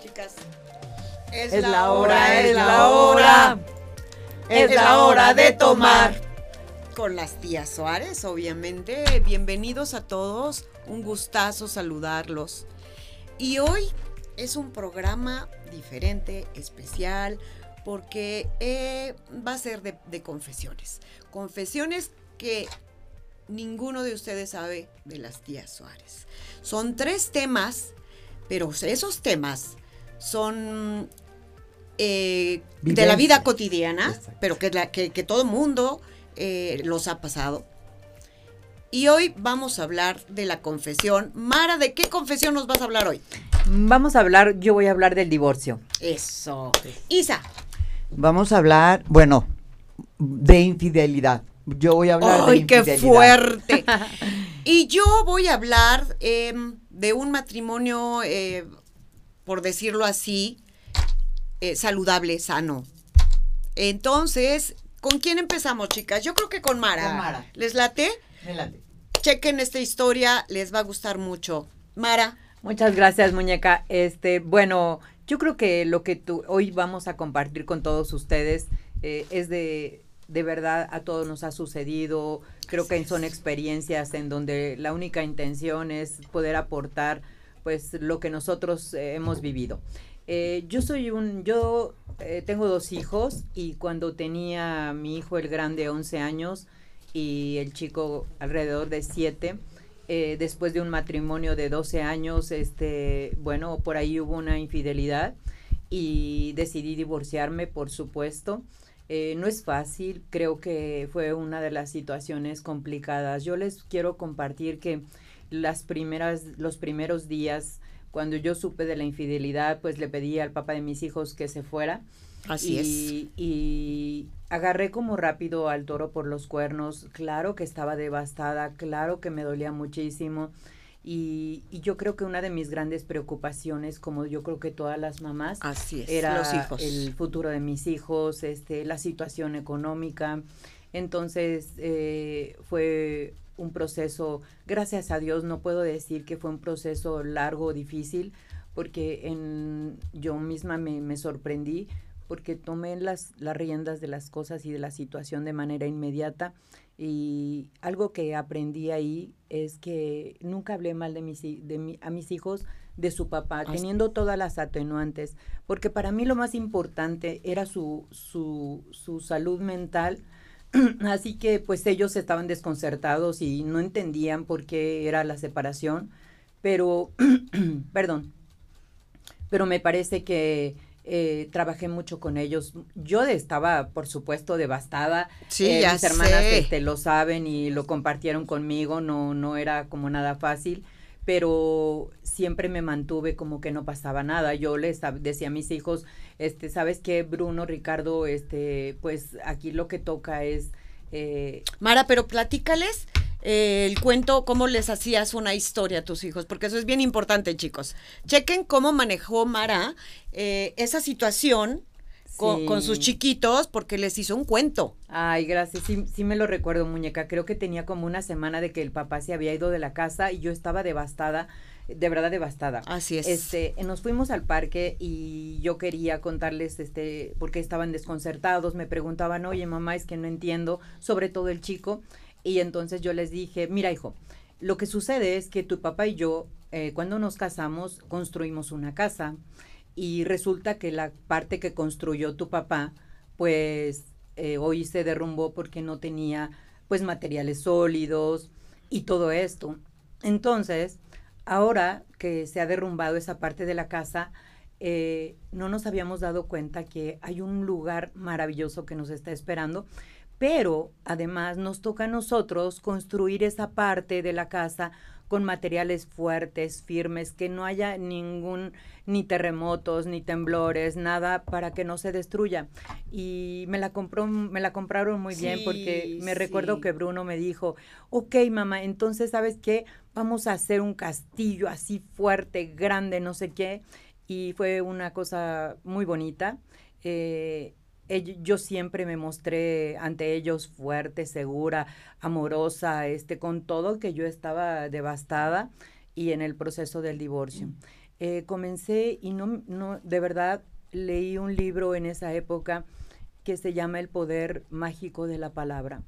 Chicas, Es la hora, es la hora. Es la hora de tomar. Con las tías Suárez, obviamente. Bienvenidos a todos. Un gustazo saludarlos. Y hoy es un programa diferente, especial, porque eh, va a ser de, de confesiones. Confesiones que ninguno de ustedes sabe de las tías Suárez. Son tres temas, pero esos temas son eh, de la vida cotidiana, Exacto. pero que, la- que, que todo mundo eh, los ha pasado. Y hoy vamos a hablar de la confesión. Mara, ¿de qué confesión nos vas a hablar hoy? Vamos a hablar, yo voy a hablar del divorcio. Eso. Isa. Vamos a hablar, bueno, de infidelidad. Yo voy a hablar de ¡Ay, qué infidelidad. fuerte! y yo voy a hablar em, de un matrimonio, eh, por decirlo así, eh, saludable, sano. Entonces, ¿con quién empezamos, chicas? Yo creo que con Mara. Con Mara. ¿Les late? Adelante. Chequen esta historia, les va a gustar mucho. Mara. Muchas gracias, muñeca. Este, bueno, yo creo que lo que tú, hoy vamos a compartir con todos ustedes eh, es de, de verdad a todos nos ha sucedido. Creo que son experiencias en donde la única intención es poder aportar, pues, lo que nosotros eh, hemos vivido. Eh, yo soy un, yo eh, tengo dos hijos y cuando tenía mi hijo el grande 11 años y el chico alrededor de 7, eh, después de un matrimonio de 12 años, este, bueno, por ahí hubo una infidelidad y decidí divorciarme, por supuesto. No es fácil, creo que fue una de las situaciones complicadas. Yo les quiero compartir que las primeras, los primeros días, cuando yo supe de la infidelidad, pues le pedí al papá de mis hijos que se fuera Así es. y, y agarré como rápido al toro por los cuernos. Claro que estaba devastada, claro que me dolía muchísimo. Y, y yo creo que una de mis grandes preocupaciones, como yo creo que todas las mamás, Así es. era los hijos. el futuro de mis hijos, este, la situación económica. Entonces eh, fue un proceso, gracias a Dios, no puedo decir que fue un proceso largo o difícil, porque en, yo misma me, me sorprendí, porque tomé las, las riendas de las cosas y de la situación de manera inmediata. Y algo que aprendí ahí es que nunca hablé mal de mis, de mi- a mis hijos de su papá, Así- teniendo todas las atenuantes, porque para mí lo más importante era su, su, su salud mental, así que pues ellos estaban desconcertados y no entendían por qué era la separación, pero, perdón, pero me parece que eh, trabajé mucho con ellos. Yo estaba, por supuesto, devastada. Sí, Eh, ya mis hermanas sé. este, lo saben y lo compartieron conmigo, no, no era como nada fácil, pero siempre me mantuve como que no pasaba nada. Yo les decía a mis hijos, este, ¿sabes qué, Bruno, Ricardo? Este, pues aquí lo que toca es eh, Mara, pero platícales eh, el cuento, cómo les hacías una historia a tus hijos, porque eso es bien importante, chicos. Chequen cómo manejó Mara eh, esa situación con, sus chiquitos, porque les hizo un cuento. Ay, gracias. Sí, sí me lo recuerdo, muñeca. Creo que tenía como una semana de que el papá se había ido de la casa y yo estaba devastada, de verdad devastada. Así es. Este, nos fuimos al parque y yo quería contarles, este, porque estaban desconcertados, me preguntaban, oye mamá, es que no entiendo, sobre todo el chico, y entonces yo les dije, mira hijo, lo que sucede es que tu papá y yo, eh, cuando nos casamos, construimos una casa y resulta que la parte que construyó tu papá, pues eh, hoy se derrumbó porque no tenía, pues, materiales sólidos y todo esto. Entonces, ahora que se ha derrumbado esa parte de la casa, eh, no nos habíamos dado cuenta que hay un lugar maravilloso que nos está esperando pero además nos toca a nosotros construir esa parte de la casa con materiales fuertes, firmes, que no haya ningún, ni terremotos, ni temblores, nada para que no se destruya. Y me la compró, me la compraron muy bien porque me recuerdo que Bruno me dijo, ok mamá, entonces sabes qué, vamos a hacer un castillo así fuerte, grande, no sé qué. Y fue una cosa muy bonita. Eh, yo siempre me mostré ante ellos fuerte, segura, amorosa, este, con todo que yo estaba devastada y en el proceso del divorcio. Eh, comencé y no, no, de verdad leí un libro en esa época que se llama El poder mágico de la palabra.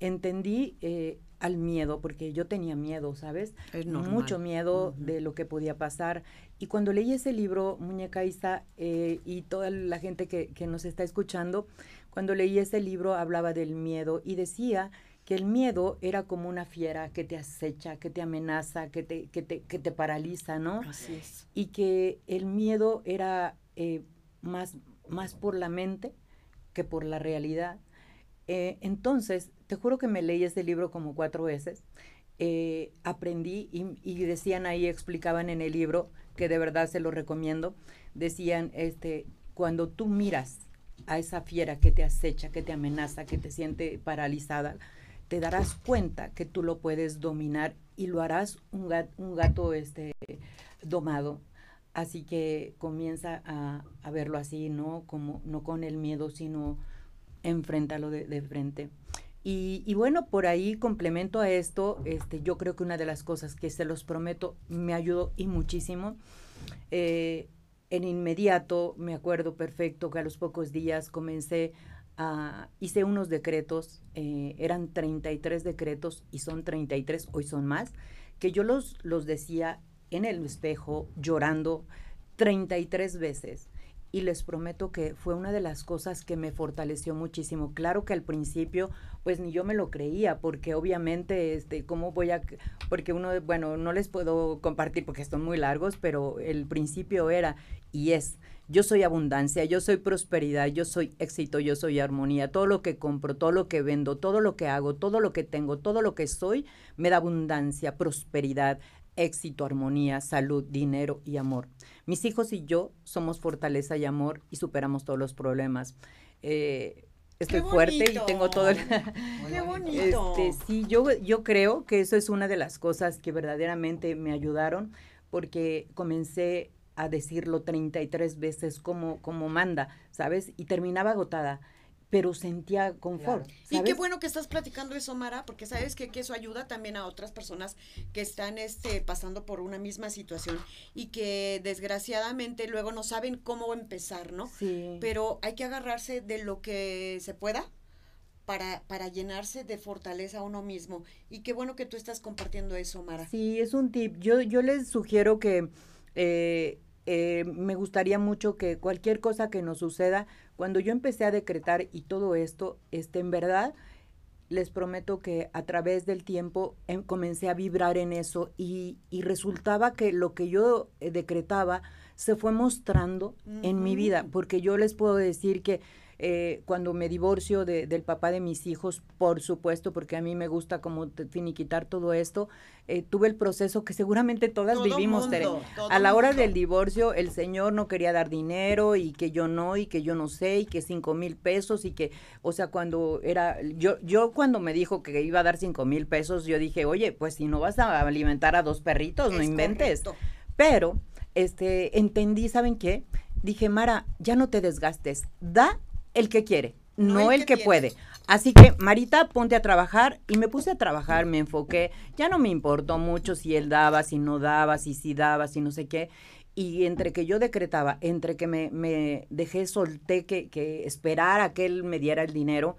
Entendí eh, al miedo, porque yo tenía miedo, ¿sabes? Mucho miedo de lo que podía pasar. Y cuando leí ese libro, Muñeca Isa, eh, y toda la gente que, que, nos está escuchando, cuando leí ese libro hablaba del miedo y decía que el miedo era como una fiera que te acecha, que te amenaza, que te, que te, que te paraliza, ¿no? Así es. Y que el miedo era eh, más, más por la mente que por la realidad. Eh, entonces, te juro que me leí ese libro como cuatro veces. Eh, aprendí y, decían ahí, explicaban en el libro, que de verdad se lo recomiendo, decían, este, cuando tú miras a esa fiera que te acecha, que te amenaza, que te siente paralizada, te darás cuenta que tú lo puedes dominar y lo harás un un gato este, domado. Así que comienza a, a, verlo así, ¿no? Como, no con el miedo, sino enfréntalo de, de frente. Y, bueno, por ahí complemento a esto, este, yo creo que una de las cosas que se los prometo me ayudó y muchísimo. Eh, en inmediato, me acuerdo perfecto que a los pocos días comencé a, hice unos decretos, eh, eran 33 decretos y son 33, hoy son más, que yo los, los decía en el espejo llorando 33 veces y les prometo que fue una de las cosas que me fortaleció muchísimo. Claro que al principio, pues ni yo me lo creía, porque obviamente, este, ¿cómo voy a...? Porque uno, bueno, no les puedo compartir porque están muy largos, pero el principio era y es, yo soy abundancia, yo soy prosperidad, yo soy éxito, yo soy armonía, todo lo que compro, todo lo que vendo, todo lo que hago, todo lo que tengo, todo lo que soy, me da abundancia, prosperidad, éxito, armonía, salud, dinero y amor. Mis hijos y yo somos fortaleza y amor y superamos todos los problemas. Eh, estoy fuerte y tengo todo el... ¡Qué bonito! Este, sí, yo, yo creo que eso es una de las cosas que verdaderamente me ayudaron porque comencé a decirlo 33 veces como, como manda, ¿sabes? Y terminaba agotada pero sentía confort. Y qué bueno que estás platicando eso, Mara, porque sabes que, que, eso ayuda también a otras personas que están este, pasando por una misma situación y que desgraciadamente luego no saben cómo empezar, ¿no? Sí. Pero hay que agarrarse de lo que se pueda para, para llenarse de fortaleza a uno mismo. Y qué bueno que tú estás compartiendo eso, Mara. Sí, es un tip. Yo, yo les sugiero que... Eh, eh, me gustaría mucho que cualquier cosa que nos suceda, cuando yo empecé a decretar y todo esto, este, en verdad, les prometo que a través del tiempo em, comencé a vibrar en eso y, y, resultaba que lo que yo eh, decretaba se fue mostrando en mi vida, porque yo les puedo decir que eh, cuando me divorcio de, del papá de mis hijos, por supuesto, porque a mí me gusta como finiquitar todo esto, eh, tuve el proceso que seguramente todas vivimos, A la hora del divorcio, el señor no quería dar dinero y que yo no, y que yo no sé, y que cinco mil pesos, y que, o sea, cuando era, yo, yo cuando me dijo que iba a dar cinco mil pesos, yo dije, oye, pues si no vas a alimentar a dos perritos, no inventes. Pero, este, entendí, ¿saben qué? Dije, Mara, ya no te desgastes, da el que quiere, no, el, que, puede. Así que, Marita, ponte a trabajar. Y me puse a trabajar, me enfoqué. Ya no me importó mucho si él daba, si no daba, si sí daba, si no sé qué. Y entre que yo decretaba, entre que me, me dejé, solté que, que esperar a que él me diera el dinero,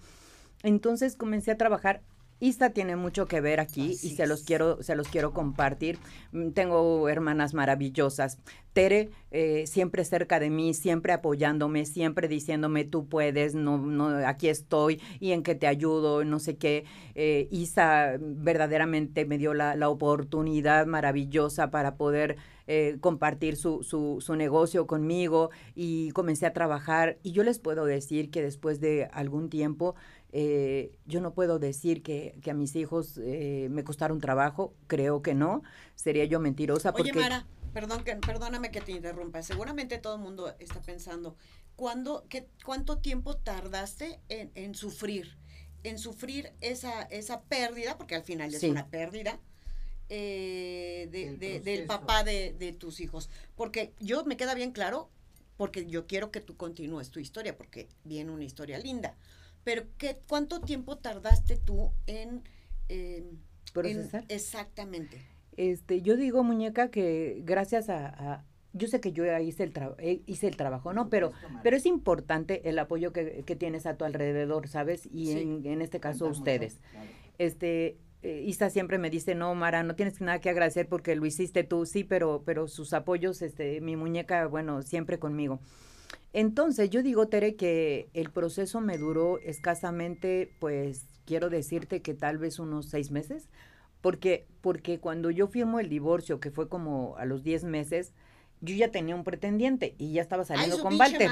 entonces comencé a trabajar Ista tiene mucho que ver aquí y se los quiero, se los quiero compartir. Mm, tengo hermanas maravillosas. Tere, eh, siempre cerca de mí, siempre apoyándome, siempre diciéndome tú puedes, no, no, aquí estoy y en que te ayudo, no sé qué. Eh, Isa verdaderamente me dio la, la oportunidad maravillosa para poder eh, compartir su, su, su, negocio conmigo y comencé a trabajar. Y yo les puedo decir que después de algún tiempo Eh, yo no puedo decir que, que a mis hijos eh, me costaron trabajo, creo que no, sería yo mentirosa. Oye, Mara, perdón, que, perdóname que te interrumpa, seguramente todo el mundo está pensando, ¿cuándo, qué, ¿cuánto tiempo tardaste en, en sufrir? En sufrir esa, esa pérdida, porque al final es una pérdida, eh, de, del papá de, de, tus hijos. Porque yo me queda bien claro, porque yo quiero que tú continúes tu historia, porque viene una historia linda. Pero ¿qué, ¿cuánto tiempo tardaste tú en... Eh, ¿Procesar? exactamente. Este, yo digo, muñeca, que gracias a, yo sé que yo hice el, eh, hice el trabajo, ¿no? Pero, pero es importante el apoyo que, que tienes a tu alrededor, ¿sabes? Y en, en, este caso ustedes. Este, eh, Isa siempre me dice, no, Mara, no tienes nada que agradecer porque lo hiciste tú, sí, pero, pero sus apoyos, este, mi muñeca, bueno, siempre conmigo. Entonces, yo digo, Tere, que el proceso me duró escasamente, pues, quiero decirte que tal vez unos seis meses, porque, porque cuando yo firmo el divorcio, que fue como a los diez meses, yo ya tenía un pretendiente y ya estaba saliendo con Walter.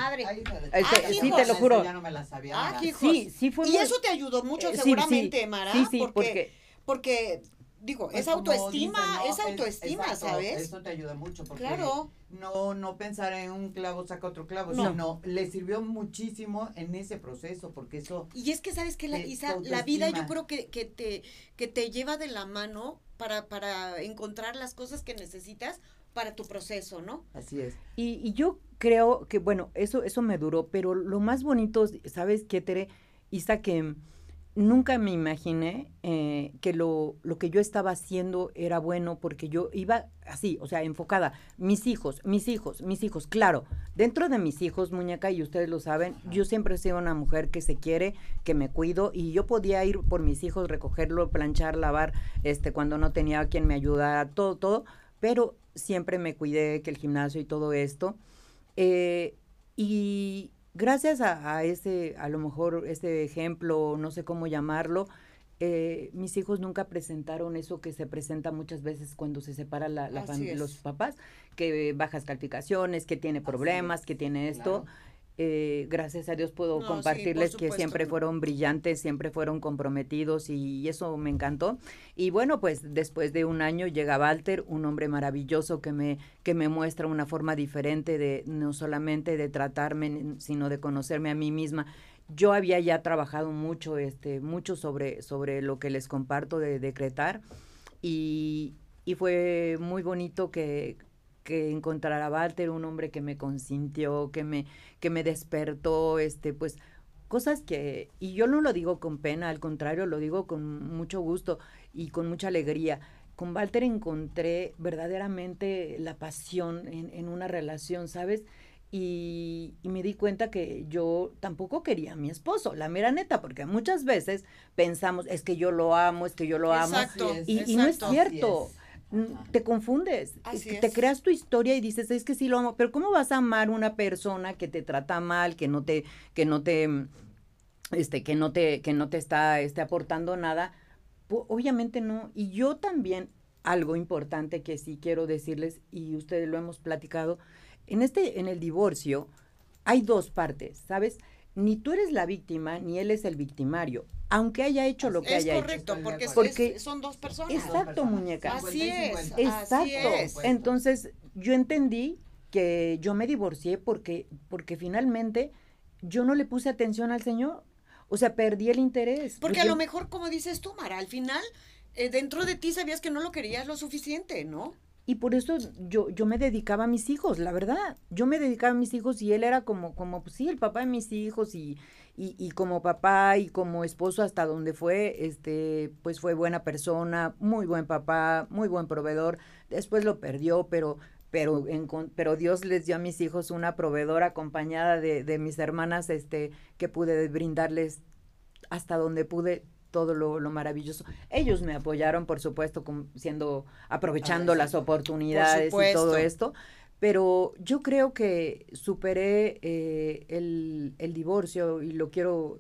Este, sí, te lo juro. Ya no me la sabía. Ah, sí, sí fue. Y eso te ayudó mucho, eh, seguramente, Mara. Sí, sí, porque porque digo, pues es autoestima, es autoestima, ¿sabes? Eso te ayuda mucho porque claro. no no pensar en un clavo saca otro clavo, sino le sirvió muchísimo en ese proceso porque eso Y es que sabes que la Isa, la vida yo creo que, que te que te lleva de la mano para para encontrar las cosas que necesitas para tu proceso, ¿no? Así es. Y, y yo creo que bueno, eso eso me duró, pero lo más bonito, ¿sabes qué, Tere? Isa que nunca me imaginé eh, que lo, lo, que yo estaba haciendo era bueno porque yo iba así, o sea, enfocada. Mis hijos, mis hijos, mis hijos. Claro, dentro de mis hijos, muñeca, y ustedes lo saben, yo siempre he sido una mujer que se quiere, que me cuido y yo podía ir por mis hijos, recogerlo, planchar, lavar, este, cuando no tenía quien me ayudara, todo, todo, pero siempre me cuidé que el gimnasio y todo esto. Eh, y, gracias a, ese, a lo mejor ese ejemplo, no sé cómo llamarlo, eh, mis hijos nunca presentaron eso que se presenta muchas veces cuando se separa la, los papás, que bajas calificaciones, que tiene problemas, que tiene esto. Eh, gracias a Dios puedo compartirles que siempre fueron brillantes, siempre fueron comprometidos y eso me encantó. Y bueno, pues después de un año llega Walter, un hombre maravilloso que me, que me muestra una forma diferente de no solamente de tratarme, sino de conocerme a mí misma. Yo había ya trabajado mucho, este, mucho sobre, sobre lo que les comparto de decretar y, y fue muy bonito que que encontrar a Walter, un hombre que me consintió, que me, que me despertó, este, pues, cosas que, y yo no lo digo con pena, al contrario, lo digo con mucho gusto y con mucha alegría. Con Walter encontré verdaderamente la pasión en, en una relación, ¿sabes? Y, y, me di cuenta que yo tampoco quería a mi esposo, la mera neta, porque muchas veces pensamos, es que yo lo amo, es que yo lo amo, y, y, no es cierto te confundes, te creas tu historia y dices, es que sí lo amo, pero ¿cómo vas a amar una persona que te trata mal, que no te, que no te, este, que no te, que no te está este, aportando nada? obviamente no. Y yo también, algo importante que sí quiero decirles, y ustedes lo hemos platicado, en este, en el divorcio, hay dos partes, ¿sabes? Ni tú eres la víctima, ni él es el victimario aunque haya hecho lo que haya correcto, hecho. Porque, porque son dos personas. Exacto, muñeca. Así es. Exacto. Entonces, yo entendí que yo me divorcié porque, porque finalmente yo no le puse atención al Señor. O sea, perdí el interés. Porque a lo mejor, como dices tú, Mara, al final, eh, dentro de ti sabías que no lo querías lo suficiente, ¿no? Y por eso yo, yo me dedicaba a mis hijos, la verdad. Yo me dedicaba a mis hijos y él era como, como pues sí, el papá de mis hijos y, y, y, como papá y como esposo hasta donde fue, este, pues fue buena persona, muy buen papá, muy buen proveedor. Después lo perdió, pero, pero, en, pero Dios les dio a mis hijos una proveedora acompañada de, de mis hermanas, este, que pude brindarles hasta donde pude todo lo, lo, maravilloso. Ellos me apoyaron, por supuesto, siendo, aprovechando las oportunidades y todo esto. Pero yo creo que superé eh, el, el divorcio y lo quiero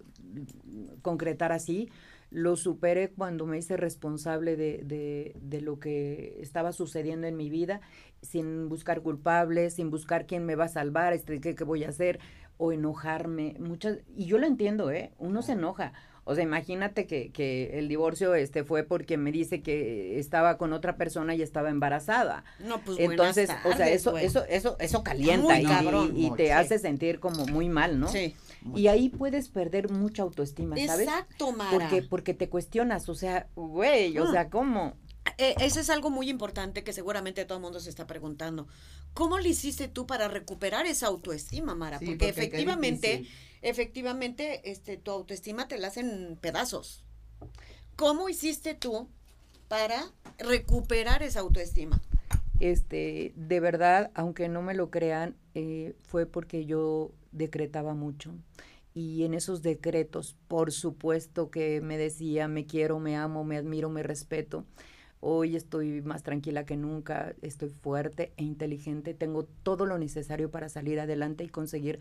concretar así. Lo superé cuando me hice responsable de, de, de, lo que estaba sucediendo en mi vida, sin buscar culpables, sin buscar quién me va a salvar, este, qué, qué voy a hacer, o enojarme. Muchas, y yo lo entiendo, ¿eh? Uno se enoja O sea, imagínate que, que el divorcio este fue porque me dice que estaba con otra persona y estaba embarazada. No, pues Entonces, o sea, eso, eso, eso, eso calienta Muy y, cabrón, y- y te sí. hace sentir como muy mal, ¿no? Sí. Y ahí puedes perder mucha autoestima, ¿sabes? Exacto, Mara. Porque, porque te cuestionas, o sea, güey, o Ah. sea, ¿cómo? Eh, ese es algo muy importante que seguramente todo el mundo se está preguntando. ¿Cómo le hiciste tú para recuperar esa autoestima, Mara? Sí, porque, efectivamente, efectivamente, este, tu autoestima te la hacen pedazos. ¿Cómo hiciste tú para recuperar esa autoestima? Este, de verdad, aunque no me lo crean, eh, fue porque yo decretaba mucho. Y en esos decretos, por supuesto que me decía, me quiero, me amo, me admiro, me respeto. Hoy estoy más tranquila que nunca, estoy fuerte e inteligente, tengo todo lo necesario para salir adelante y conseguir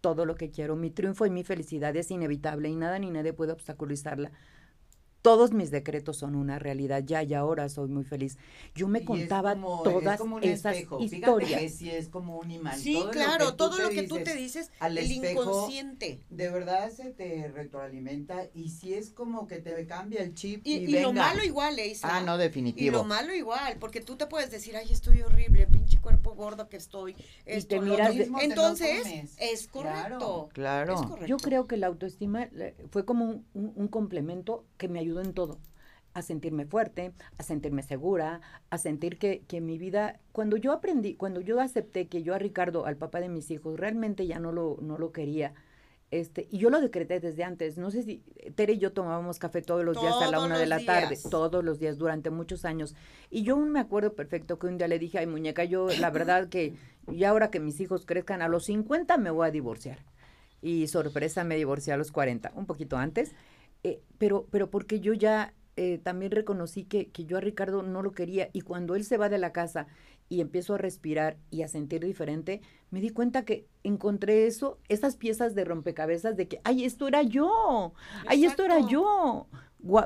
todo lo que quiero. Mi triunfo y mi felicidad es inevitable y nada ni nadie puede obstaculizarla. Todos mis decretos son una realidad ya y ahora soy muy feliz. Yo me Y es contaba como- todas es como un esas espejo. Fíjate historias. que sí es como un imán. Sí, Todo lo claro, tú todo te lo que tú dices te dices, al el espejo, inconsciente. De verdad se te retroalimenta y si es como que te cambia el chip Y, y, y lo malo igual, Isa. Ah, no, Y definitivo. lo malo igual, porque tú te puedes decir, ay, estoy horrible, pinche cuerpo gordo que estoy. Esto, te miras otro". de- Mismo te lo Entonces, es correcto. Claro. Es correcto. Yo creo que la autoestima eh, fue como un, un- un complemento que me ayudó en todo. A sentirme fuerte, a sentirme segura, a sentir que, que mi vida, cuando yo aprendí, cuando yo acepté que yo a Ricardo, al papá de mis hijos, realmente ya no lo, no lo quería, este, y yo lo decreté desde antes, no sé si Tere y yo tomábamos café todos los días a la una de la tarde, todos los días durante muchos años, y yo aún me acuerdo perfecto que un día le dije, ay muñeca, yo la verdad que ya ahora que mis hijos crezcan a los 50 me voy a divorciar. Y sorpresa, me divorcié a los 40, un poquito antes, eh, pero, pero porque yo ya eh, también reconocí que, que yo a Ricardo no lo quería y cuando él se va de la casa y empiezo a respirar y a sentir diferente, me di cuenta que encontré eso, esas piezas de rompecabezas de que, ay, esto era yo, ay, esto era yo.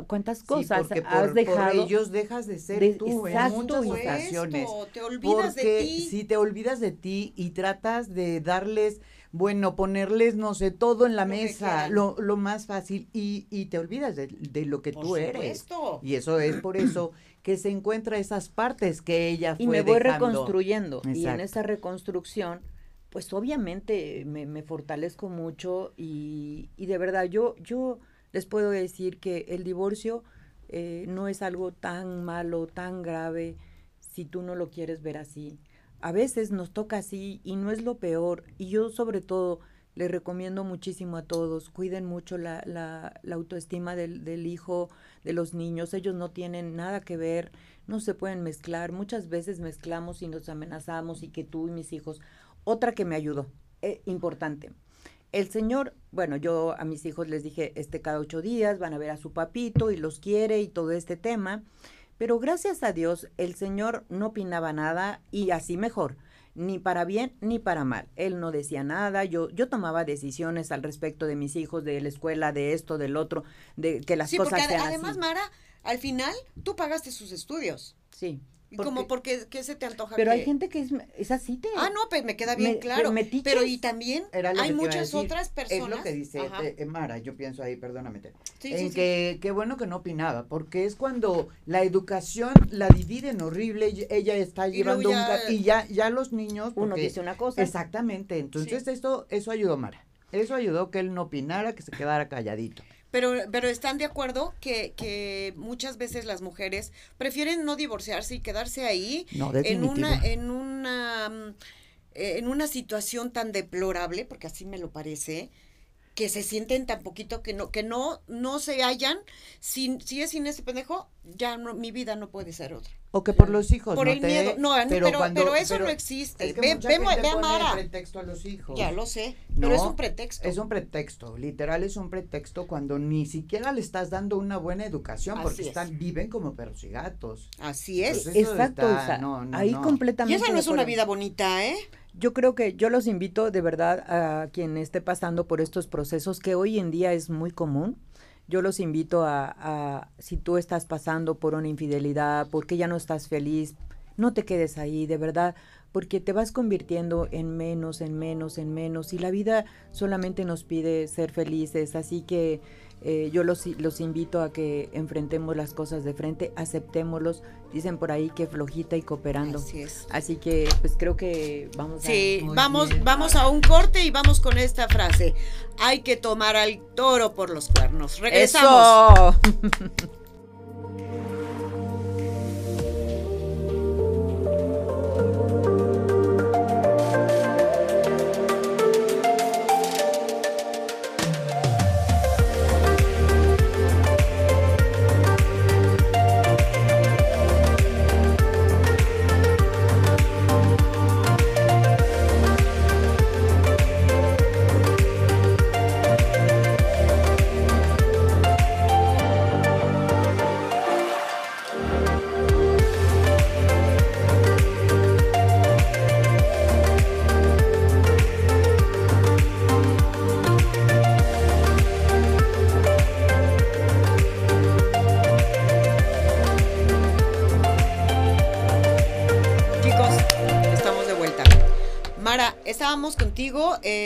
¿Cuántas Sí, cosas has dejado? por ellos dejas de ser de- tú exacto, en muchas ocasiones. Esto, te olvidas porque de ti. si te olvidas de ti y tratas de darles, bueno, ponerles, no sé, todo en la Lo mesa, lo, lo más fácil, y, y te olvidas de, de lo que Por tú eres. supuesto. Y eso es por eso que se encuentra esas partes que ella fue y me voy dejando. reconstruyendo. Y en esa reconstrucción, pues obviamente me, me fortalezco mucho y, y de verdad yo, yo les puedo decir que el divorcio eh, no es algo tan malo, tan grave, si tú no lo quieres ver así. A veces nos toca así y no es lo peor. Y yo sobre todo les recomiendo muchísimo a todos, cuiden mucho la, la, la autoestima del, del hijo, de los niños. Ellos no tienen nada que ver, no se pueden mezclar. Muchas veces mezclamos y nos amenazamos y que tú y mis hijos. Otra que me ayudó, eh, importante. El señor, bueno, yo a mis hijos les dije, este cada ocho días van a ver a su papito y los quiere y todo este tema. Pero gracias a Dios, el señor no opinaba nada y así mejor, ni para bien ni para mal. Él no decía nada, yo, yo tomaba decisiones al respecto de mis hijos, de la escuela, de esto, del otro, de que las sí, cosas porque sean además, así. Mara, al final tú pagaste sus estudios. Sí. ¿Y porque- como porque qué se te antoja pero que- hay gente que es, es así, te... Ah, no, pues me queda bien Me- claro. Pero y también hay muchas otras personas. Es lo que dice eh, Mara, yo pienso ahí, perdóname. Sí, en sí, sí. que qué bueno que no opinaba, porque es cuando la educación la dividen horrible, ella está Y llevando un ya- ca- y ya ya los niños Uno dice una cosa. Exactamente, entonces esto eso ayudó Mara. Eso ayudó que él no opinara, que se quedara calladito. Pero, pero están de acuerdo que, que muchas veces las mujeres prefieren no divorciarse y quedarse ahí No, en una, en una, mm, eh, en una situación tan deplorable, porque así me lo parece, que se sienten tan poquito que no, que no, no se hallan, sin, si es sin ese pendejo, ya no, mi vida no puede ser otra. O que por los hijos, Por ¿no, el miedo. No, no, pero, cuando- pero eso pero no existe. Es que ve, mucha ve, gente ve a Mara. pretexto a los hijos. Ya lo sé, No, pero es un pretexto. Es un pretexto, literal es un pretexto cuando ni siquiera le estás dando una buena educación Así porque es. están viven como perros y gatos. Así es. Entonces, Exacto, está- Isa. no, no, Ahí no. y completamente. esa no es una vida bonita, ¿eh? Yo creo que yo los invito de verdad a quien esté pasando por estos procesos que hoy en día es muy común. Yo los invito a, a si tú estás pasando por una infidelidad, porque ya no estás feliz, no te quedes ahí, de verdad, porque te vas convirtiendo en menos, en menos, en menos, y la vida solamente nos pide ser felices, así que Eh, yo los, los invito a que enfrentemos las cosas de frente, aceptémoslos. Dicen por ahí que flojita y cooperando. Así es. Así que pues creo que vamos Sí, Muy vamos, bien, vamos a un corte y vamos con esta frase. Hay que tomar al toro por los cuernos. a... Regresamos. ¡Eso!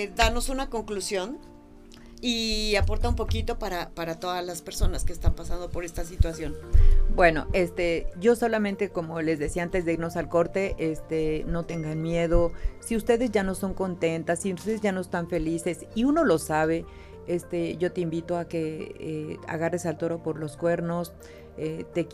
danos una conclusión y aporta un poquito para, para todas las personas que están pasando por esta situación. Bueno, este, yo solamente, como les decía antes de irnos al corte, este, no tengan miedo. Si ustedes ya no son contentas, si ustedes ya no están felices, y uno lo sabe, este, yo te invito a que eh, agarres al toro por los cuernos. eh, te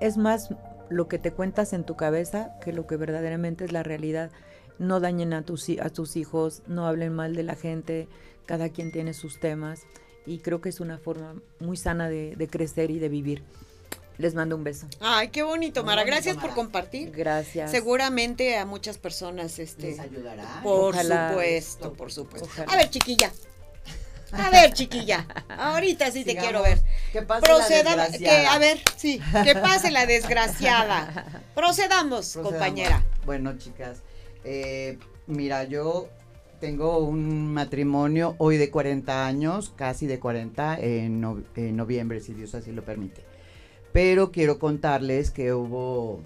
es más lo que te cuentas en tu cabeza que lo que verdaderamente es la realidad. No dañen a tus, hi- a tus hijos, no hablen mal de la gente, cada quien tiene sus temas y creo que es una forma muy sana de, de crecer y de vivir. Les mando un beso. Ay, qué bonito, Mara. bonito, Gracias por compartir. Gracias. Seguramente a muchas personas, ¿Les este, ayudará? por Ojalá. supuesto, por supuesto. Ojalá. A ver, chiquilla. A ver, chiquilla. Ahorita sí te quiero ver. Que pase la Proceda, que, a ver, sí, que pase la desgraciada. Procedamos, Procedamos. compañera. Bueno, chicas, eh, mira, yo tengo un matrimonio hoy de 40 años, casi de 40, en, en noviembre, si Dios así lo permite. Pero quiero contarles que hubo,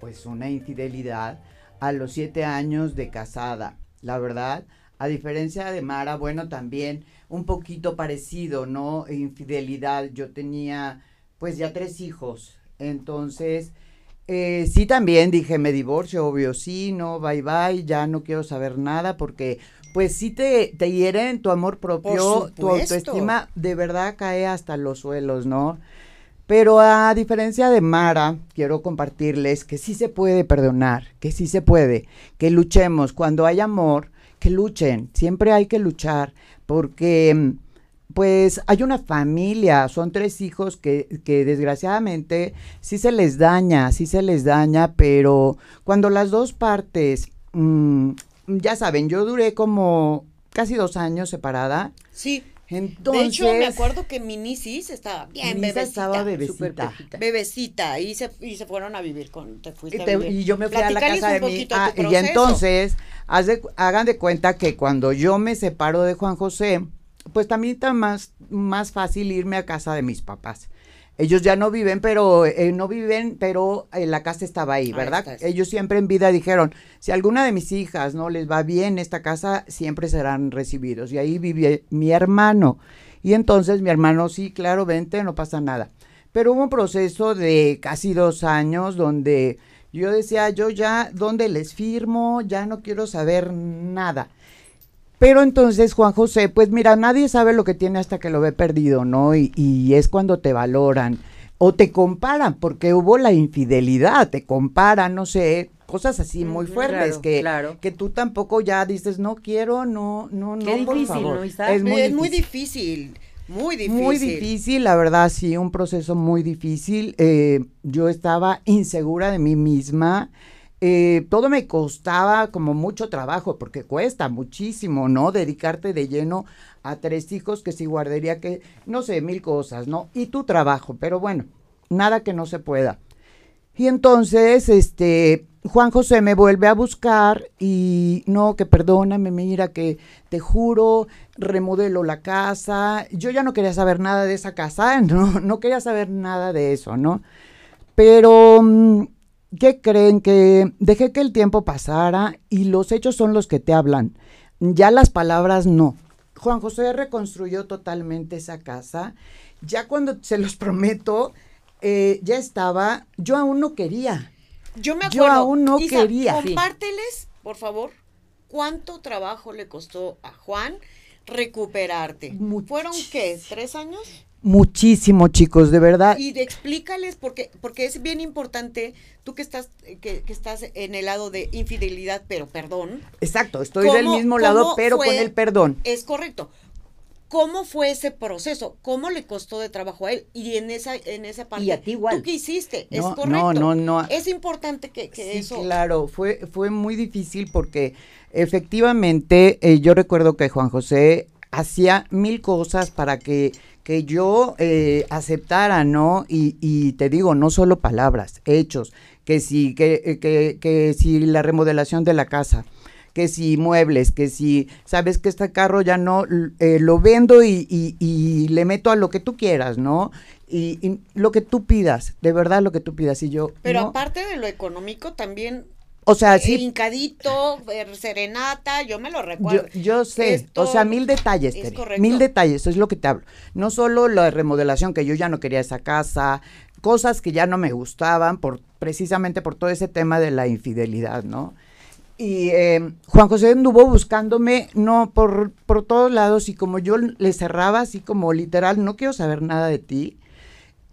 pues, una infidelidad a los siete años de casada. La verdad, a diferencia de Mara, bueno, también un poquito parecido, ¿no? Infidelidad. Yo tenía, pues, ya tres hijos. Entonces, eh, sí, también dije, me divorcio, obvio, sí, no, bye bye, ya no quiero saber nada porque, pues sí te, te hieren tu amor propio, tu autoestima de verdad cae hasta los suelos, ¿no? Pero a diferencia de Mara, quiero compartirles que sí se puede perdonar, que sí se puede, que luchemos. Cuando hay amor, que luchen, siempre hay que luchar, porque mm, pues hay una familia, son tres hijos que, que desgraciadamente sí se les daña, sí se les daña, pero cuando las dos partes, mm, ya saben, yo duré como casi dos años separada, Sí. entonces... de hecho, me acuerdo que Minisis estaba bien Misa bebecita. estaba bebecita. Bebecita, y se, y se fueron a vivir con, te fuiste Y, a te- vivir. y yo me fui a la casa de mi ah, y entonces haz de- hagan de cuenta que cuando yo me separo de Juan José, pues también está más, más fácil irme a casa de mis papás. Ellos ya no viven, pero eh, no viven, pero eh, la casa estaba ahí, ¿verdad? Ellos siempre en vida dijeron, si alguna de mis hijas no les va bien esta casa, siempre serán recibidos. Y ahí vive mi hermano. Y entonces mi hermano, sí, claro, vente, no pasa nada. Pero hubo un proceso de casi dos años donde yo decía, yo ya, ¿dónde les firmo? Ya no quiero saber nada. Pero entonces Juan José, pues mira, nadie sabe lo que tiene hasta que lo ve perdido, ¿no? Y, y es cuando te valoran o te comparan, porque hubo la infidelidad, te comparan, no sé, cosas así muy Ujú, fuertes claro, que, claro. que tú tampoco ya dices, no quiero, no, no, Qué no, por difícil, favor". ¿no? Es muy es muy difícil, muy difícil. Muy difícil, la verdad, sí, un proceso muy difícil. Eh, yo estaba insegura de mí misma. Eh, todo me costaba como mucho trabajo, porque cuesta muchísimo, ¿no? Dedicarte de lleno a tres hijos, que si guardería, que no sé, mil cosas, ¿no? Y tu trabajo, pero bueno, nada que no se pueda. Y entonces, este, Juan José me vuelve a buscar y no, que perdóname, mira, que te juro, remodelo la casa. Yo ya no quería saber nada de esa casa, no, no quería saber nada de eso, ¿no? Pero, mm, ¿qué creen? Que dejé que el tiempo pasara y los hechos son los que te hablan. Ya las palabras no. Juan José reconstruyó totalmente esa casa. Ya cuando se los prometo, eh, ya estaba, yo aún no quería. Yo me acuerdo. Yo aún no quería. Compárteles, por favor, cuánto trabajo le costó a Juan recuperarte. ¿Fueron qué? ¿Tres años? Muchísimo, chicos, de verdad. Y de explícales, porque, porque es bien importante, tú que estás, que, estás en el lado de infidelidad, pero perdón. Exacto, estoy del mismo lado, pero con el perdón. Es correcto. ¿Cómo fue ese proceso? ¿Cómo le costó de trabajo a él? Y en esa, en esa parte. Y a ti igual. ¿Tú qué hiciste? es correcto. No, no, no. Es importante que, que sí, Claro, fue, fue muy difícil porque efectivamente eh, yo recuerdo que Juan José hacía mil cosas para que que yo eh, aceptara, ¿no? Y, y, te digo, no solo palabras, hechos, que si, que, eh, que, que si la remodelación de la casa, que si muebles, que si sabes que este carro ya no eh, lo vendo y, y, y, le meto a lo que tú quieras, ¿no? Y, lo que tú pidas, de verdad lo que tú pidas. Y yo. Pero aparte de lo económico, también o sea, sí. Hincadito, serenata, yo me lo recuerdo. Yo, sé, o sea, mil detalles, es mil detalles, es lo que te hablo. No solo la remodelación, que yo ya no quería esa casa, cosas que ya no me gustaban, por precisamente por todo ese tema de la infidelidad, ¿no? Y eh, Juan José anduvo buscándome, no, por, por todos lados, y como yo le cerraba así como literal, no quiero saber nada de ti,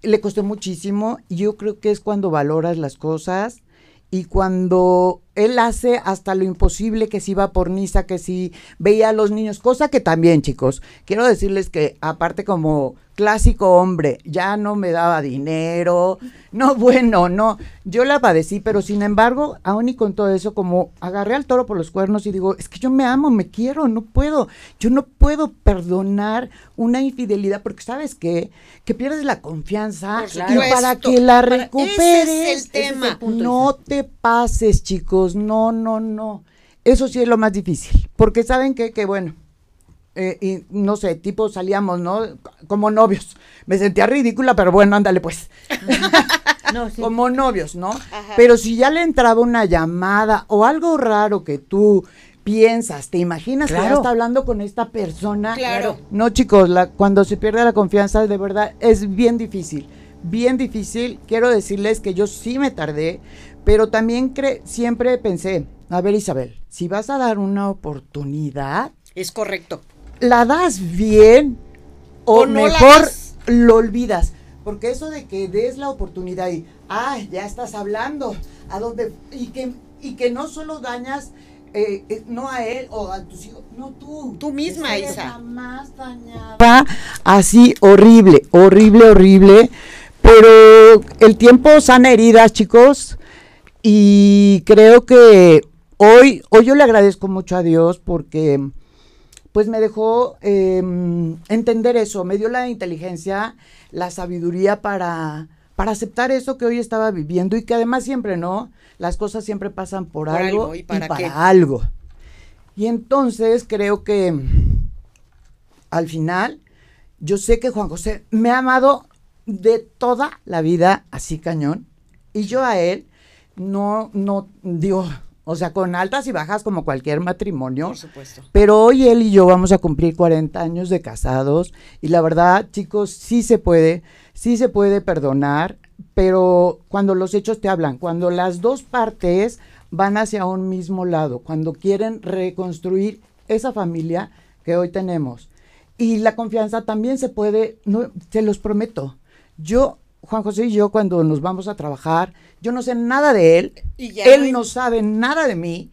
le costó muchísimo, y yo creo que es cuando valoras las cosas, y cuando él hace hasta lo imposible que si iba por Nisa, que si veía a los niños, cosa que también, chicos, quiero decirles que aparte como clásico hombre, ya no me daba dinero, no, bueno, no, yo la padecí, pero sin embargo, aún y con todo eso, como agarré al toro por los cuernos y digo, es que yo me amo, me quiero, no puedo, yo no puedo perdonar una infidelidad, porque sabes qué, que pierdes la confianza y para que la recuperes, no te pases, chicos, no, no, no, eso sí es lo más difícil, porque saben que, que bueno, eh, y no sé, tipo salíamos, ¿no? Como novios. Me sentía ridícula, pero bueno, ándale pues. Como novios, ¿no? Pero si ya le entraba una llamada o algo raro que tú piensas, te imaginas que ya está hablando con esta persona. Claro. No, chicos, la, cuando se pierde la confianza, de verdad, es bien difícil. Bien difícil. Quiero decirles que yo sí me tardé, pero también cre siempre pensé, a ver Isabel, si vas a dar una oportunidad. Es correcto la das bien o, mejor lo olvidas. Porque eso de que des la oportunidad y, ah, ya estás hablando, a dónde, y que, y que no solo dañas, eh, eh, no a él o a tus hijos, no tú. Tú misma, Isa. Más dañada. Así, horrible, horrible, horrible. Pero el tiempo sana heridas, chicos. Y creo que hoy, hoy yo le agradezco mucho a Dios porque pues me dejó em, entender eso, me dio la inteligencia, la sabiduría para, para aceptar eso que hoy estaba viviendo y que además siempre, ¿no? Las cosas siempre pasan por, algo, y para, algo. Y entonces creo que al final, yo sé que Juan José me ha amado de toda la vida así cañón y yo a él no, no, digo, o sea, con altas y bajas como cualquier matrimonio. Por supuesto. Pero hoy él y yo vamos a cumplir 40 años de casados y la verdad, chicos, sí se puede, sí se puede perdonar, pero cuando los hechos te hablan, cuando las dos partes van hacia un mismo lado, cuando quieren reconstruir esa familia que hoy tenemos. Y la confianza también se puede, no, se los prometo. Yo Juan José y yo cuando nos vamos a trabajar, yo no sé nada de él, él no sabe nada de mí,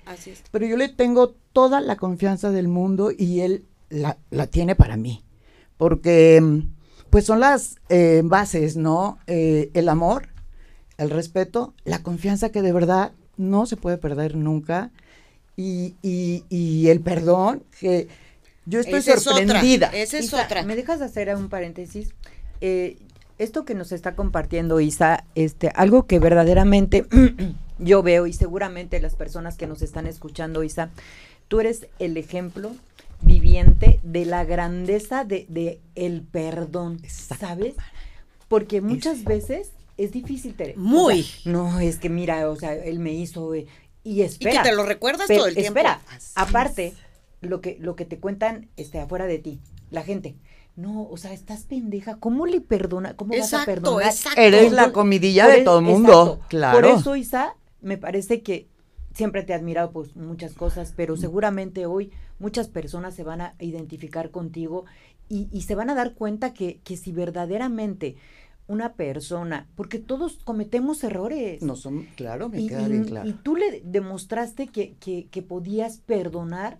pero yo le tengo toda la confianza del mundo y él la, tiene para mí, porque pues son las eh, bases, ¿no? Eh, el amor, el respeto, la confianza que de verdad no se puede perder nunca y, y, el perdón que yo estoy sorprendida. Esa es otra. ¿Me dejas hacer un paréntesis? Eh, esto que nos está compartiendo Isa, este, algo que verdaderamente yo veo y seguramente las personas que nos están escuchando, Isa, tú eres el ejemplo viviente de la grandeza de, el perdón, ¿sabes? Porque muchas veces es difícil. Muy. no, es que mira, o sea, él me hizo eh, y espera. Y que te lo recuerdas todo el tiempo. Espera, aparte, lo que, lo que te cuentan este, afuera de ti, la gente. No, o sea, estás pendeja. ¿Cómo le perdona? ¿Cómo vas a perdonar? exacto. Eres la comidilla de Por todo el e- mundo, exacto. claro. Por eso, Isa, me parece que siempre te he admirado pues muchas cosas, pero seguramente hoy muchas personas se van a identificar contigo y, y se van a dar cuenta que, que si verdaderamente una persona, porque todos cometemos errores. No son, claro, me y, queda bien claro. y tú le demostraste que, que, que podías perdonar,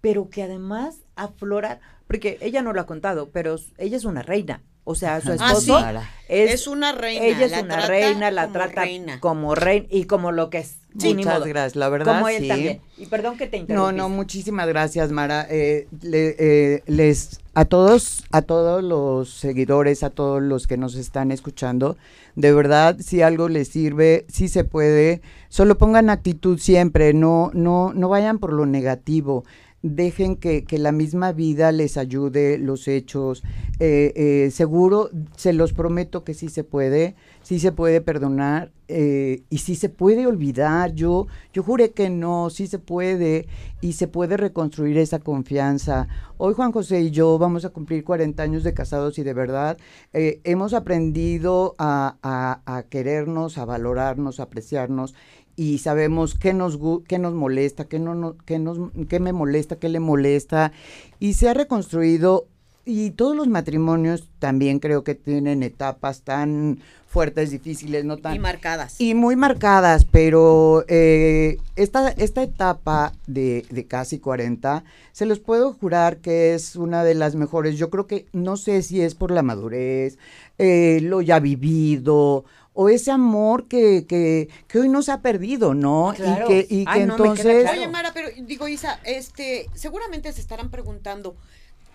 pero que además aflorar, porque ella no lo ha contado, pero ella es una reina. O sea, su Ah, esposo sí. es, Es una reina. ella es la una reina, la como trata reina. como reina y como lo que es. Sí, Muchas gracias, la verdad, Como él sí. también. Y perdón que te No, interrumpí. no, muchísimas gracias, Mara. Eh, le- eh, les a todos, a todos los seguidores, a todos los que nos están escuchando, de verdad, si algo les sirve, si se puede, solo pongan actitud siempre, no, no, no vayan por lo negativo. Dejen que, que la misma vida les ayude, los hechos. eh, eh, seguro, se los prometo que sí se puede, sí se puede perdonar eh, y sí se puede olvidar. Yo, yo juré que no, sí se puede y se puede reconstruir esa confianza. Hoy Juan José y yo vamos a cumplir 40 años de casados y de verdad hemos aprendido a, a- a querernos, a valorarnos, a apreciarnos y sabemos qué nos, qué nos molesta, qué, no, no- qué, nos, qué me molesta, qué le molesta y se ha reconstruido y todos los matrimonios también creo que tienen etapas tan fuertes, difíciles, no tan... Y marcadas. Y muy marcadas, pero eh, esta, esta etapa de, de casi 40, se los puedo jurar que es una de las mejores. Yo creo que no sé si es por la madurez, eh, lo ya vivido, o ese amor que, que, que hoy no se ha perdido, ¿no? Claro. Y que, y Ay, que no, entonces... claro. Oye, Mara, pero digo, Isa, este, seguramente se estarán preguntando,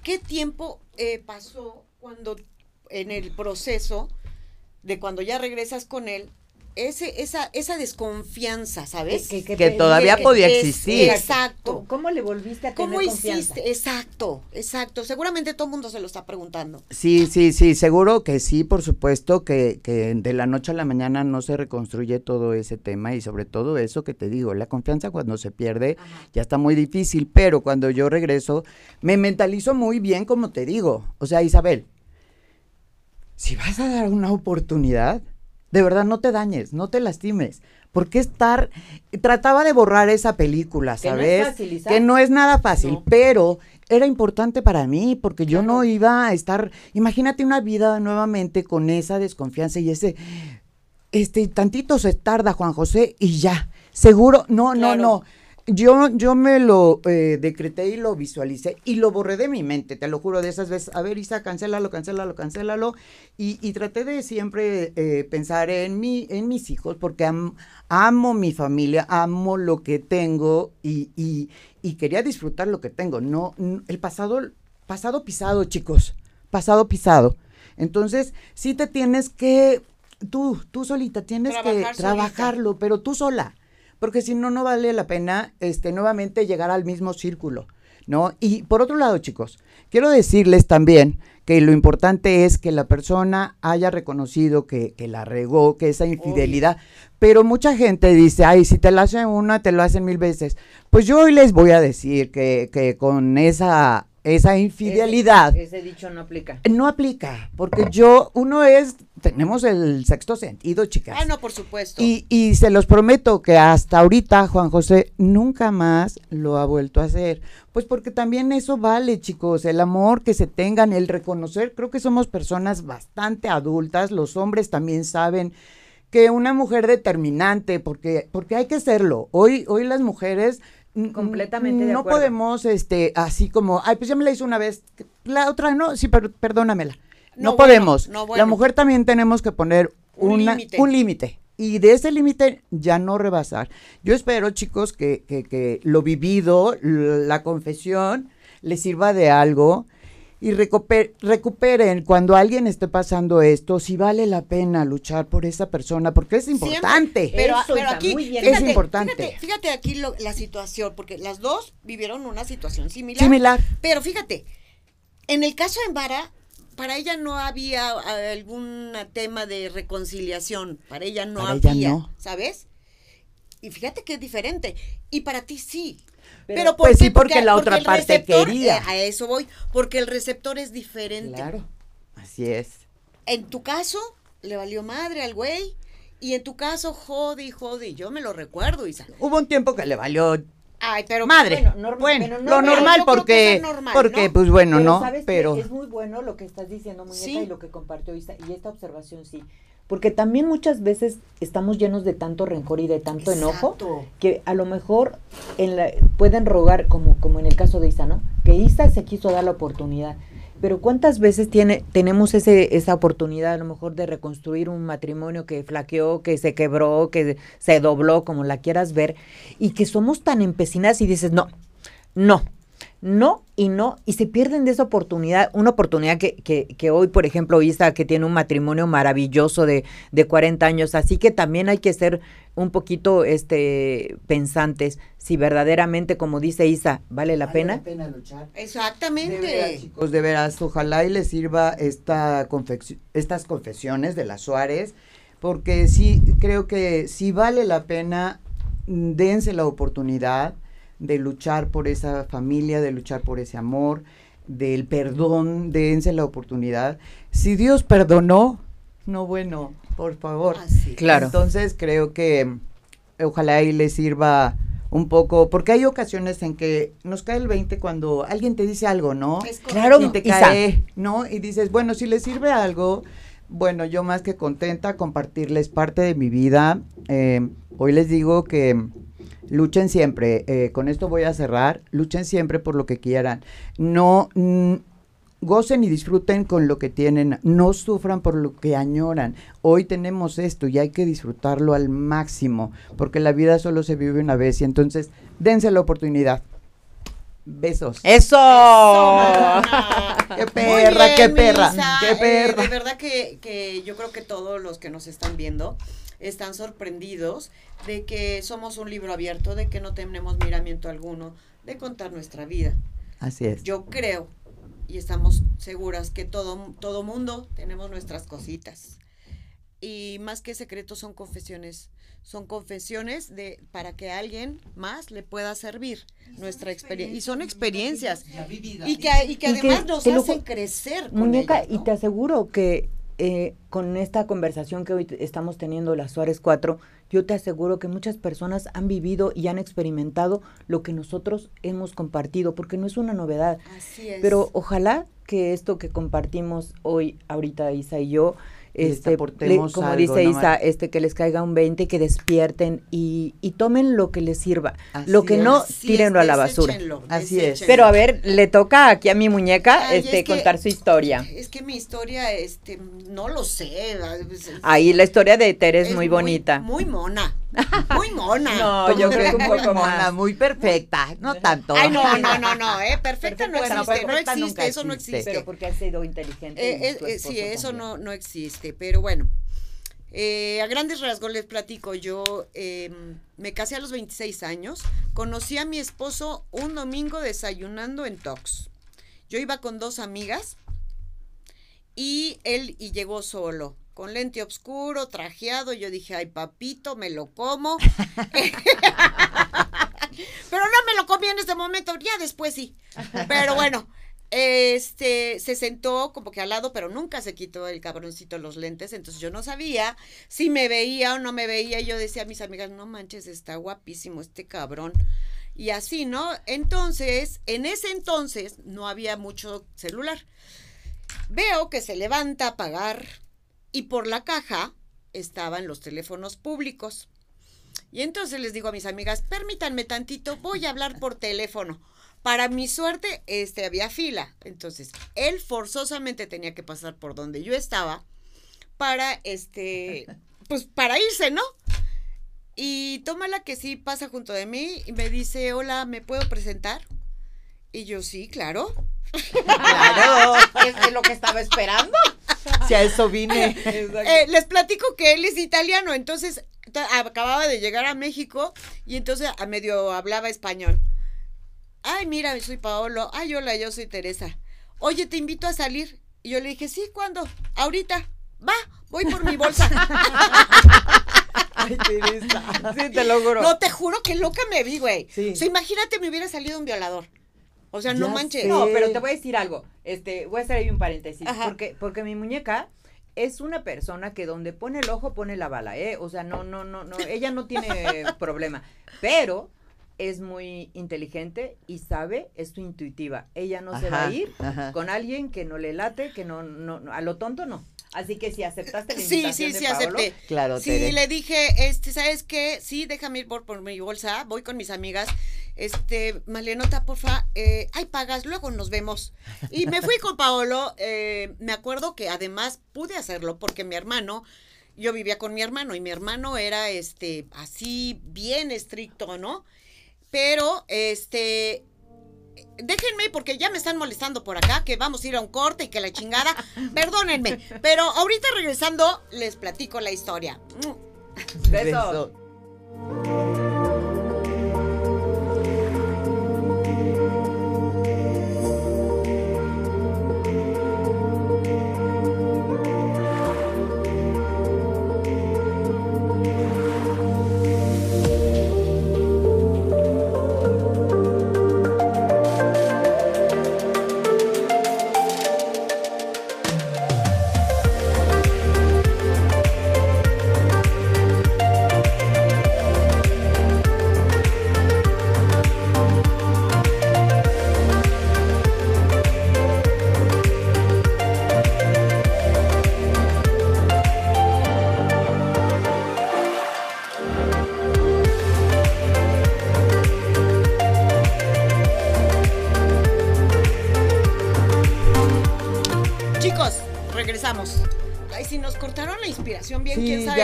¿qué tiempo eh, pasó cuando en el proceso de cuando ya regresas con él, ese, esa, esa desconfianza, ¿sabes? Que- Que te- todavía que- podía es- existir. Exacto. ¿Cómo, le volviste a tener ¿Cómo confianza? hiciste? Exacto, exacto. Seguramente todo el mundo se lo está preguntando. Sí, sí, sí, seguro que sí, por supuesto que, que de la noche a la mañana no se reconstruye todo ese tema y sobre todo eso que te digo, la confianza cuando se pierde Ajá. ya está muy difícil, pero cuando yo regreso me mentalizo muy bien como te digo, o sea, Isabel, si vas a dar una oportunidad, de verdad no te dañes, no te lastimes. ¿Por qué estar? Trataba de borrar esa película, Que no es ¿sabes? que no es nada fácil, No. pero era importante para mí porque yo no iba a estar, imagínate una vida nuevamente con esa desconfianza y ese, este, tantito se tarda Juan José y ya, seguro, no, Claro. no, no. Yo, yo me lo eh, decreté y lo visualicé y lo borré de mi mente, te lo juro, de esas veces. A ver, Isa, cancélalo, cancélalo, cancélalo. Y, y traté de siempre eh, pensar en, mi, en mis hijos, porque am- amo mi familia, amo lo que tengo y, y, y quería disfrutar lo que tengo. No, el pasado, pasado pisado, chicos, pasado pisado. Entonces, sí te tienes que, tú, tú solita tienes Trabajar que solita. trabajarlo, pero tú sola porque si no, no vale la pena este, nuevamente llegar al mismo círculo, ¿no? Y por otro lado, chicos, quiero decirles también que lo importante es que la persona haya reconocido que, que la regó, que esa infidelidad, pero mucha gente dice, ay, si te la hacen una, te lo hacen mil veces. Pues yo hoy les voy a decir que, que con esa, esa infidelidad Ese, ese dicho no aplica. no aplica, porque yo, uno es, tenemos el sexto sentido, chicas. Ah, no, por supuesto. Y, y se los prometo que hasta ahorita Juan José nunca más lo ha vuelto a hacer. Pues porque también eso vale, chicos, el amor que se tengan, el reconocer, creo que somos personas bastante adultas, los hombres también saben que una mujer determinante, porque, porque hay que serlo. Hoy, hoy las mujeres Completamente de no acuerdo. podemos, este, así como, ay, pues ya me la hizo una vez, la otra no, sí, per- perdónamela. No, No, bueno, podemos. no, La mujer también tenemos que poner Un una- límite. un límite. Y de ese límite ya no rebasar. Yo espero, chicos, que, que, que lo vivido, la confesión, les sirva de algo y recuper- recuperen cuando alguien esté pasando esto, si vale la pena luchar por esa persona, porque es Siempre. importante. Pero, Eso, pero Isa, aquí, muy bien. Es importante. Fíjate, fíjate aquí lo- la situación, porque las dos vivieron una situación similar. Similar. Pero fíjate, en el caso de Mara, para ella no había ah, algún tema de reconciliación, para ella no Para ella había, no. ¿sabes? Y fíjate que es diferente. Y para ti sí. Pero- Pero, pues qué? sí, porque la otra parte receptor, quería. eh, a eso voy. Porque el receptor es diferente. Claro, así es. En tu caso, le valió madre al güey. Y en tu caso, jode y jode. Yo me lo recuerdo, Isa. Hubo un tiempo que le valió Ay, pero madre. bueno, Bueno, norm- pero lo no, normal porque, es normal, porque ¿no? pues bueno, ¿no? Pero es muy bueno lo que estás diciendo, muñeca, Sí. y lo que compartió Isa, y esta observación sí. Porque también muchas veces estamos llenos de tanto rencor y de tanto enojo que a lo mejor en la, pueden rogar, como, como en el caso de Isa, ¿no? Que Isa se quiso dar la oportunidad. Pero ¿cuántas veces tiene, tenemos ese, esa oportunidad a lo mejor de reconstruir un matrimonio que flaqueó, que se quebró, que se dobló, como la quieras ver, y que somos tan empecinadas y dices, no, no, no y no, y se pierden de esa oportunidad, una oportunidad que, que, que hoy, por ejemplo, Isa, que tiene un matrimonio maravilloso de, de 40 años, así que también hay que ser un poquito este pensantes si verdaderamente, como dice Isa, vale la pena. luchar. Exactamente. De veras, chicos, de veras, ojalá y les sirva esta confecci- estas confesiones de las Suárez, porque sí, creo que si vale la pena, dense la oportunidad de luchar por esa familia, de luchar por ese amor, del perdón, dense la oportunidad. Si Dios perdonó, no bueno, por favor. Así. Claro. Entonces creo que mm, ojalá y les sirva un poco, porque hay ocasiones en que nos cae el 20 cuando alguien te dice algo, ¿no? Es Claro, y te Isa. cae, ¿no? Y dices, bueno, si les sirve algo, bueno, yo más que contenta compartirles parte de mi vida. Eh, hoy les digo que luchen siempre, eh, con esto voy a cerrar, luchen siempre por lo que quieran. No, mm, gocen y disfruten con lo que tienen, no sufran por lo que añoran. Hoy tenemos esto y hay que disfrutarlo al máximo, porque la vida solo se vive una vez y entonces dense la oportunidad. Besos. ¡Eso! ¡Qué perra, bien, qué perra, qué Eh, perra! de verdad que, que yo creo que todos los que nos están viendo están sorprendidos de que somos un libro abierto, de que no tenemos miramiento alguno, de contar nuestra vida. Así es. Yo creo y estamos seguras que todo, todo mundo tenemos nuestras cositas. Y más que secretos son confesiones. Son confesiones de para que alguien más le pueda servir nuestra experiencia. Y son experiencias. Y que, y que Y que además nos hacen crecer. con Muñeca, ellas, y te aseguro que eh, con esta conversación que hoy estamos teniendo, las Suárez 4, yo te aseguro que muchas personas han vivido y han experimentado lo que nosotros hemos compartido, porque no es una novedad. Así es. Pero ojalá que esto que compartimos hoy, ahorita Isa y yo, este, le- como algo, dice ¿no, Isa, este, que les caiga un 20, que despierten y, y tomen lo que les sirva. Así lo que no, Así tírenlo es, a la basura. deséchenlo, Así es. Pero a ver, le toca aquí a mi muñeca Ay, este, es que- contar su historia. Es que mi historia, este, no lo sé. pues, Ahí la historia de Tere es, es muy bonita. Muy mona. Muy mona. No, yo creo que un muy poco mona, más. muy perfecta, no tanto. Ay, no, no, no, no, eh, perfecta no Perfecta no, existe, no existe, nunca eso no existe. Pero porque has sido inteligente. Eh, eh, sí, eso también. no, no existe, pero bueno. Eh, a grandes rasgos les platico, yo eh, me casé a los 26 años, conocí a mi esposo un domingo desayunando en Tox. Yo iba con dos amigas y él y llegó solo, con lente oscuro, trajeado, yo dije, ay papito, me lo como. Pero no me lo comí en este momento, ya después sí. Pero bueno, este se sentó como que al lado, pero nunca se quitó el cabroncito los lentes, entonces yo no sabía si me veía o no me veía. y Yo decía a mis amigas, no manches, está guapísimo este cabrón. Y así, ¿no? Entonces, en ese entonces no había mucho celular. Veo que se levanta a pagar y por la caja estaban los teléfonos públicos. Y entonces les digo a mis amigas, permítanme tantito, voy a hablar por teléfono. Para mi suerte, este había fila. Entonces, él forzosamente tenía que pasar por donde yo estaba para este pues para irse, ¿no? Y toma la que sí pasa junto de mí y me dice, "Hola, ¿me puedo presentar?" Y yo, "Sí, claro." Claro, es lo que estaba esperando. Si a eso vine. Eh, les platico que él es italiano, entonces acababa de llegar a México y entonces a medio hablaba español. Ay, mira, soy Paolo. Ay, hola, yo soy Teresa. Oye, te invito a salir. Y yo le dije, sí, ¿cuándo? Ahorita. Va, voy por mi bolsa. Ay, Teresa. Sí, te lo juro. No, te juro que loca me vi, güey. Sí. O sea, imagínate me hubiera salido un violador. O sea, no manches. sé. No, pero te voy a decir algo. Este, voy a hacer ahí un paréntesis. Ajá. Porque, porque mi muñeca es una persona que donde pone el ojo pone la bala, ¿eh? O sea, no, no, no, no, ella no tiene problema. Pero es muy inteligente y sabe, es su intuitiva. Ella no se va a ir ajá. con alguien que no le late, que no, no, no, a lo tonto no. Así que si aceptaste la Sí, invitación sí, de sí, Paolo, acepté. Claro, Sí, Tere. le dije, este, ¿sabes qué? Sí, déjame ir por, por mi bolsa, voy con mis amigas. Este, Malenota, porfa, eh, ay, pagas, luego nos vemos. Y me fui con Paolo, eh, me acuerdo que además pude hacerlo porque mi hermano, yo vivía con mi hermano y mi hermano era, este, así, bien estricto, ¿no? Pero, este, déjenme porque ya me están molestando por acá, que vamos a ir a un corte y que la chingada, perdónenme, pero ahorita regresando les platico la historia. Besos. Beso.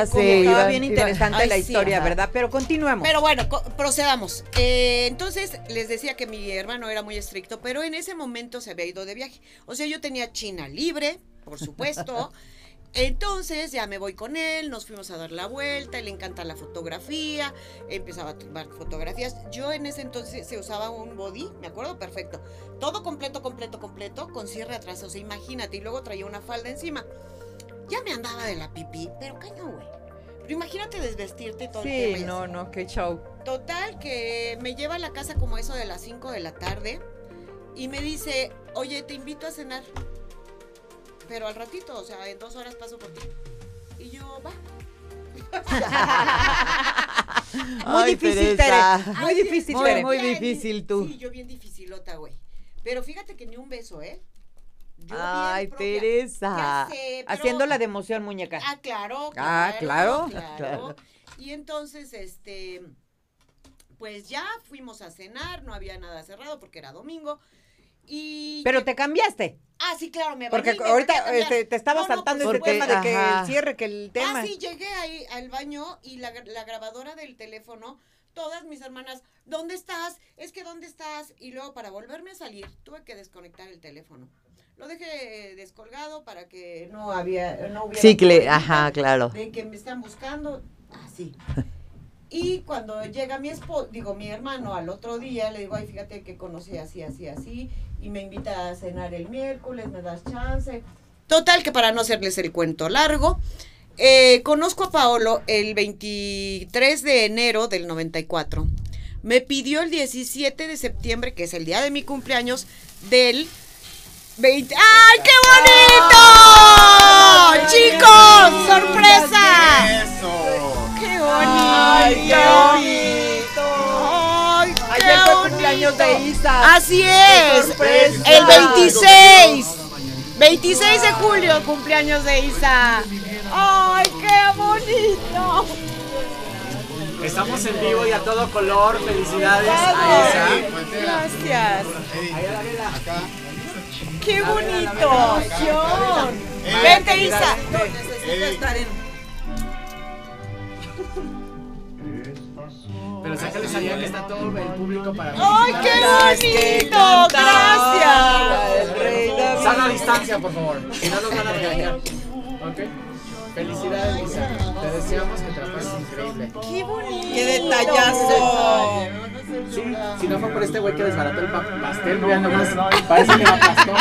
Ya cómo. sé, Estaba iba- bien iba- interesante Ay, la historia. ¿verdad? Pero continuemos. Pero bueno, co- procedamos. Eh, entonces les decía que mi hermano era muy estricto, pero en ese momento se había ido de viaje. O sea, yo tenía China libre, por supuesto. Entonces ya me voy con él, nos fuimos a dar la vuelta, le encanta la fotografía, empezaba a tomar fotografías. Yo en ese entonces se usaba un body, me acuerdo perfecto, todo completo, completo, completo, con cierre atrás, o sea, imagínate, y luego traía una falda encima. Ya me andaba de la pipí, pero caño, güey. Pero imagínate desvestirte todo el sí, no, así. no, qué show. Total, que me lleva a la casa como eso de las 5 de la tarde y me dice, oye, te invito a cenar. Pero al ratito, o sea, en dos horas paso por ti. Y yo, va. Muy Ay, difícil, Teresa. Tere. Muy difícil, Muy, Tere. muy difícil tú. Sí, yo bien dificilota, güey. Pero fíjate que ni un beso, ¿eh? Yo Ay, propia. Teresa. Sé, pero- Haciéndola de emoción, muñeca. Ah, claro, Ah, claro. claro. Claro. Y entonces, este, pues ya fuimos a cenar, no había nada cerrado porque era domingo. Y Pero te cambiaste. Ah, sí, claro, me bañé Porque ahorita este, te estaba No, no, saltando supuesto. tema de que Ajá. el cierre, que el tema. Ah, sí, llegué ahí al baño y la, la grabadora del teléfono, todas mis hermanas, ¿dónde estás? Es que ¿dónde estás? Y luego para volverme a salir, tuve que desconectar el teléfono. Lo dejé descolgado para que no había, no hubiera Sí, ajá, claro. de que me están buscando, así. Y cuando llega mi esposo, digo, mi hermano al otro día, le digo, ay, fíjate que conocí así, así, así, y me invita a cenar el miércoles, me das chance. Total, que para no hacerles el cuento largo, eh, conozco a Paolo el 23 de enero del 94. Me pidió el 17 de septiembre, que es el día de mi cumpleaños, del 20... ¡Ay, qué bonito! ¡Chicos! ¡Sorpresa! Eso. ¡Qué ¡Ay, bonito! qué bonito! ¡Ay, qué Ayer fue bonito! cumpleaños de Isa. Así es. sorpresa! El 26. 26 de julio, cumpleaños de Isa. ¡Ay, qué bonito! Estamos en vivo y a todo color. Felicidades a Isa. Voltea. Gracias. ¡Qué bonito! Vente, Isa. Ey. Pero sácales allá que está todo el público para ¡Ay, qué bonito! ¡Gracias! Sana distancia, por favor. Si no nos van a regañar. ¿Ok? Felicidades, Isa. Te deseamos que te la pases increíble. ¡Qué bonito! ¡Qué detallazo! Sí, si no fue por este güey que desbarató el pa- pastel, vean nomás, parece que lo aplastó.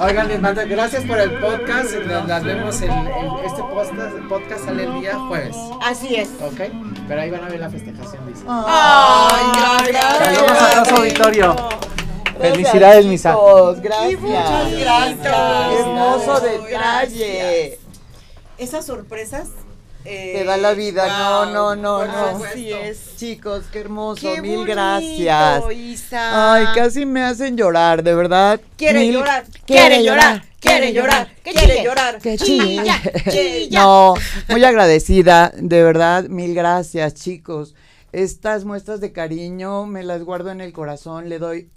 Oigan, les mando, gracias por el podcast, nos las vemos en, en- este podcast, el podcast sale el día jueves, Así es. ¿ok? Pero ahí van a ver la festejación, dice. Ay, gracias. Saludos a su auditorio. Gracias, Felicidades, Misa. chicos, Gracias. muchas gracias. Qué hermoso detalle. Esas sorpresas eh, Te da la vida. wow, no, no, no, no. Así es. Chicos, qué hermoso. Qué Mil bonito, gracias. Isa. Ay, casi me hacen llorar, de verdad. Quiere Mil- llorar, quiere llorar, quiere llorar, que quiere chille. llorar. Que Chilla, chilla. No, muy agradecida, de verdad, mil gracias, chicos. Estas muestras de cariño me las guardo en el corazón, le doy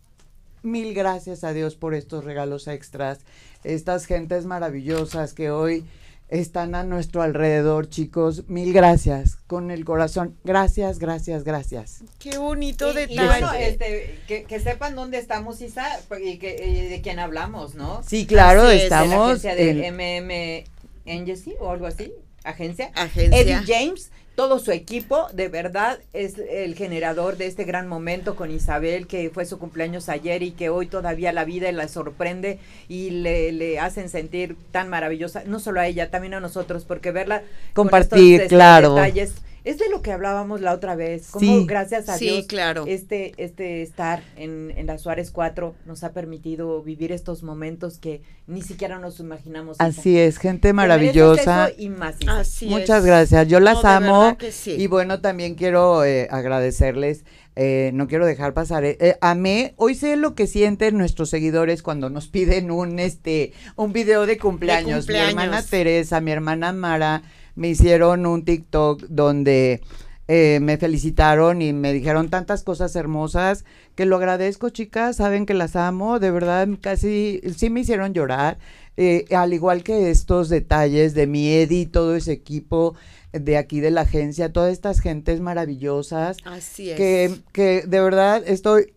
mil gracias a Dios por estos regalos extras, estas gentes maravillosas que hoy están a nuestro alrededor, chicos, mil gracias, con el corazón, gracias, gracias, gracias. Qué bonito Y- detalle. Y, bueno, este, que, que sepan dónde estamos, Isa, y que, y de quién hablamos, ¿no? Sí, claro, Así es, de la estamos agencia de en- MM Agency o algo así, agencia. Agencia. Eddie James, todo su equipo, de verdad, es el generador de este gran momento con Isabel, que fue su cumpleaños ayer y que hoy todavía la vida la sorprende y le, le hacen sentir tan maravillosa, no solo a ella, también a nosotros, porque verla con Compartir, estos, claro. detalles, es de lo que hablábamos la otra vez, como Sí. gracias a Sí, Dios claro. este, este estar en, en la Suárez 4 nos ha permitido vivir estos momentos que ni siquiera nos imaginamos. Así es, gente maravillosa. y más. Isa. Así es. Muchas gracias, yo las No, amo sí. y bueno, también quiero eh, agradecerles, eh, no quiero dejar pasar, eh, eh, amé, hoy sé lo que sienten nuestros seguidores cuando nos piden un, este, un video de cumpleaños. Mi hermana. Teresa, mi hermana Mara me hicieron un TikTok donde eh, me felicitaron y me dijeron tantas cosas hermosas que lo agradezco, chicas, saben que las amo, de verdad casi, sí me hicieron llorar, eh, al igual que estos detalles de mi Eddie, todo ese equipo de aquí de la agencia, todas estas gentes maravillosas, Así es. que, que de verdad estoy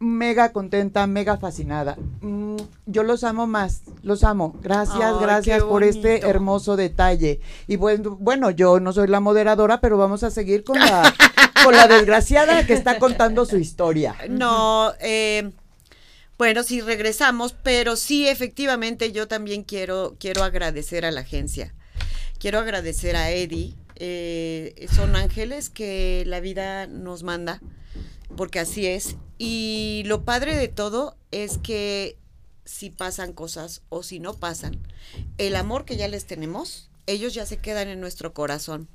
mega contenta, mega fascinada. Mm, yo los amo más, los amo. Gracias, Ay, gracias por este hermoso detalle. Y bueno, bueno, yo no soy la moderadora, pero vamos a seguir con la, con la desgraciada que está contando su historia. No, eh, bueno, sí regresamos, pero sí, efectivamente, yo también quiero, quiero agradecer a la agencia. Quiero agradecer a Eddie. eh, son ángeles que la vida nos manda, porque así es. Y lo padre de todo es que si pasan cosas o si no pasan, el amor que ya les tenemos, ellos ya se quedan en nuestro corazón.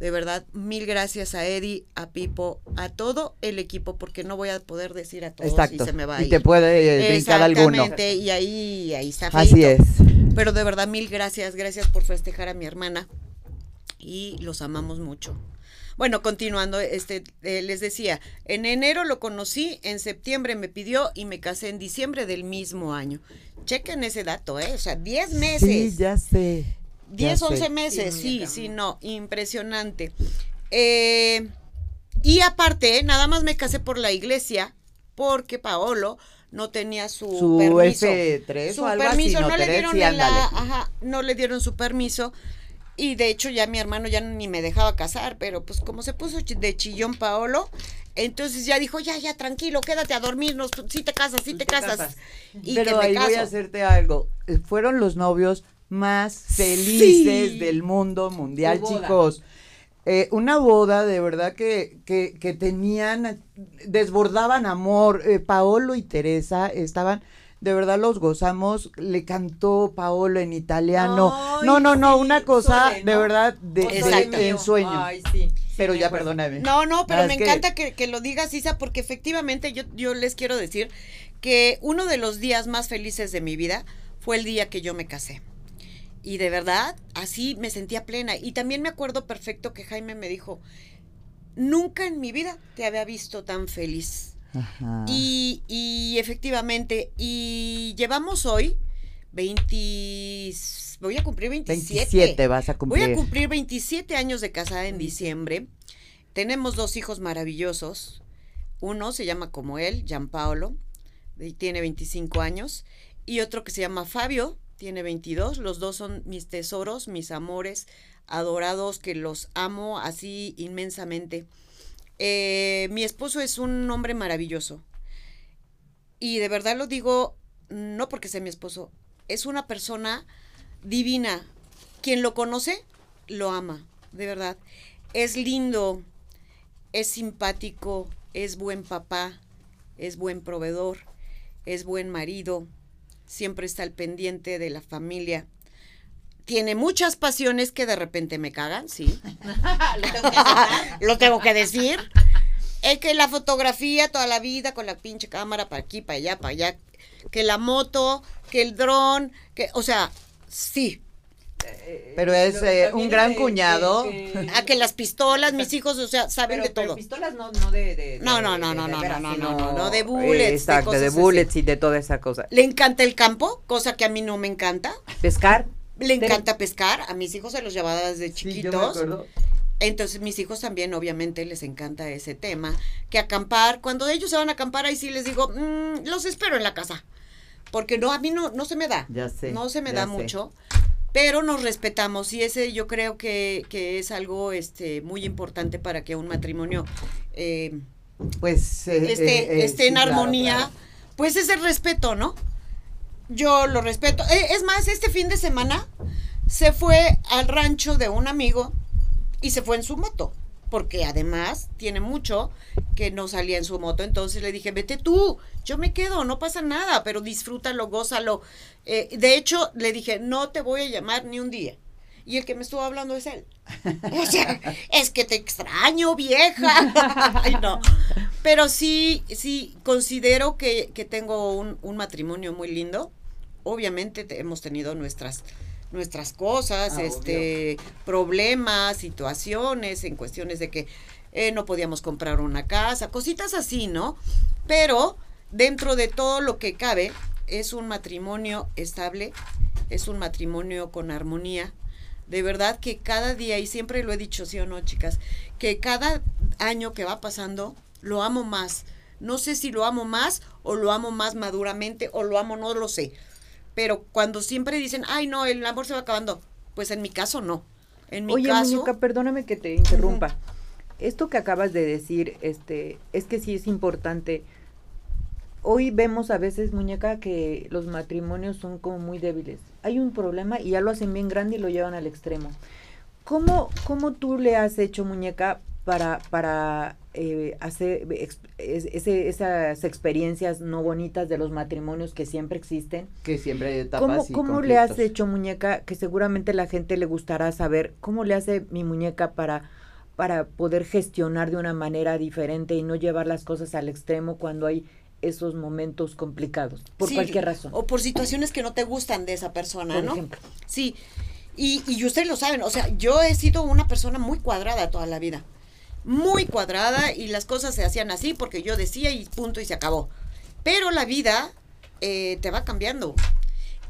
De verdad, mil gracias a Eddie, a Pipo, a todo el equipo, porque no voy a poder decir a todos Exacto. y se me va a Y ir. te puede eh, brincar alguno. Exactamente, y ahí, ahí está Así es. Pero de verdad, mil gracias, gracias por festejar a mi hermana y los amamos mucho. Bueno, continuando, este, eh, les decía, en enero lo conocí, en septiembre me pidió y me casé en diciembre del mismo año. Chequen ese dato, ¿eh? O sea, 10 meses. Sí, ya sé. ya 10, sé. 11 meses, Sí, sí, no, impresionante. Eh, y aparte, nada más me casé por la iglesia porque Paolo no tenía su, Su permiso. F3 su o algo así, permiso, ¿no, no, le dieron Sí, la- ajá, no le dieron su permiso. Y de hecho ya mi hermano ya ni me dejaba casar, pero pues como se puso de chillón Paolo, entonces ya dijo, ya, ya, tranquilo, quédate a dormirnos, si te casas, si te, te casas. casas. Y Pero que me ahí voy a hacerte algo. Eh, Fueron los novios más felices Sí. del mundo mundial, chicos. Eh, una boda de verdad que, que, que tenían, desbordaban amor. Eh, Paolo y Teresa estaban, de verdad los gozamos. Le cantó Paolo en italiano. Ay, no, no, no, sí, una cosa de ¿no? verdad de, O de- Sole Exacto. en mío. sueño. Ay, sí. Pero Sí, ya perdóname. No, no, pero me encanta que, que lo digas, Isa, porque efectivamente yo, yo les quiero decir que uno de los días más felices de mi vida fue el día que yo me casé. Y de verdad, así me sentía plena. Y también me acuerdo perfecto que Jaime me dijo, nunca en mi vida te había visto tan feliz. Ajá. Y, y efectivamente, y llevamos hoy 20, voy a cumplir 27. 27 vas a Voy cumplir. a cumplir 27 años de casada en diciembre. Tenemos dos hijos maravillosos. Uno se llama como él, Gianpaolo, y tiene 25 años. Y otro que se llama Fabio, tiene 22. Los dos son mis tesoros, mis amores adorados, que los amo así inmensamente. Eh, mi esposo es un hombre maravilloso. Y de verdad lo digo, no porque sea mi esposo, es una persona divina. Quien lo conoce, lo ama, de verdad. Es lindo, es simpático, es buen papá, es buen proveedor, es buen marido, siempre está al pendiente de la familia. Tiene muchas pasiones que de repente me cagan, sí. lo, tengo que aceptar, lo tengo que decir. Es que la fotografía toda la vida con la pinche cámara para aquí, para allá, para allá. Que la moto, que el dron, que, o sea, sí. Pero es eh, un gran cuñado. A que las pistolas, mis hijos, o sea, saben Pero, de pero todo. pistolas no, no de, de- No, de- no, no, de- no, de no, veras, no, no, no, no, de eh, bullets, Exacto, de, así. bullets y de toda esa cosa. Le encanta el campo, cosa que a mí no me encanta. Pescar. Le encanta pescar. A mis hijos se los llevaba desde Sí, yo me chiquitos. acuerdo. Entonces mis hijos también obviamente les encanta ese tema. Que acampar, cuando ellos se van a acampar, ahí sí les digo, "Mm, los espero en la casa. Porque no, a mí no, no se me da. Ya sé, No se me da sé. mucho. Pero nos respetamos y ese yo creo que, que es algo este, muy importante para que un matrimonio eh, Pues eh, esté, eh, esté sí, en claro, armonía, claro. pues es el respeto, ¿no? Yo lo respeto. Eh, es más, este fin de semana se fue al rancho de un amigo y se fue en su moto, porque además tiene mucho que no salía en su moto. Entonces le dije, vete tú, yo me quedo, no pasa nada, pero disfrútalo, gózalo. Eh, de hecho, le dije, no te voy a llamar ni un día. Y el que me estuvo hablando es él. O sea, es que te extraño, vieja. Ay, no. Pero sí, sí, considero que, que tengo un, un matrimonio muy lindo. Obviamente te- hemos tenido nuestras nuestras cosas, Ah, este, problemas, situaciones, en cuestiones de que eh, no podíamos comprar una casa, cositas así, ¿no? Pero dentro de todo lo que cabe, es un matrimonio estable, es un matrimonio con armonía. De verdad que cada día, y siempre lo he dicho, sí o no, chicas, que cada año que va pasando, lo amo más. No sé si lo amo más o lo amo más maduramente o lo amo, no lo sé. Pero cuando siempre dicen, ay, no, el amor se va acabando, pues en mi caso no. En mi Oye, caso, muñeca, perdóname que te interrumpa. Esto que acabas de decir, este, es que sí es importante. Hoy vemos a veces, muñeca, que los matrimonios son como muy débiles. Hay un problema y ya lo hacen bien grande y lo llevan al extremo. ¿Cómo, cómo tú le has hecho, muñeca, para, para eh, hacer ex- es- ese- esas experiencias no bonitas de los matrimonios que siempre existen? Que siempre hay etapas ¿Cómo, y cómo le has hecho, muñeca? Que seguramente la gente le gustará saber cómo le hace mi muñeca para, para poder gestionar de una manera diferente y no llevar las cosas al extremo cuando hay esos momentos complicados, por Sí, cualquier razón. O por situaciones que no te gustan de esa persona, por ¿no? ejemplo. Sí, y, y ustedes lo saben, o sea, yo he sido una persona muy cuadrada toda la vida, muy cuadrada y las cosas se hacían así porque yo decía y punto y se acabó. Pero la vida eh, te va cambiando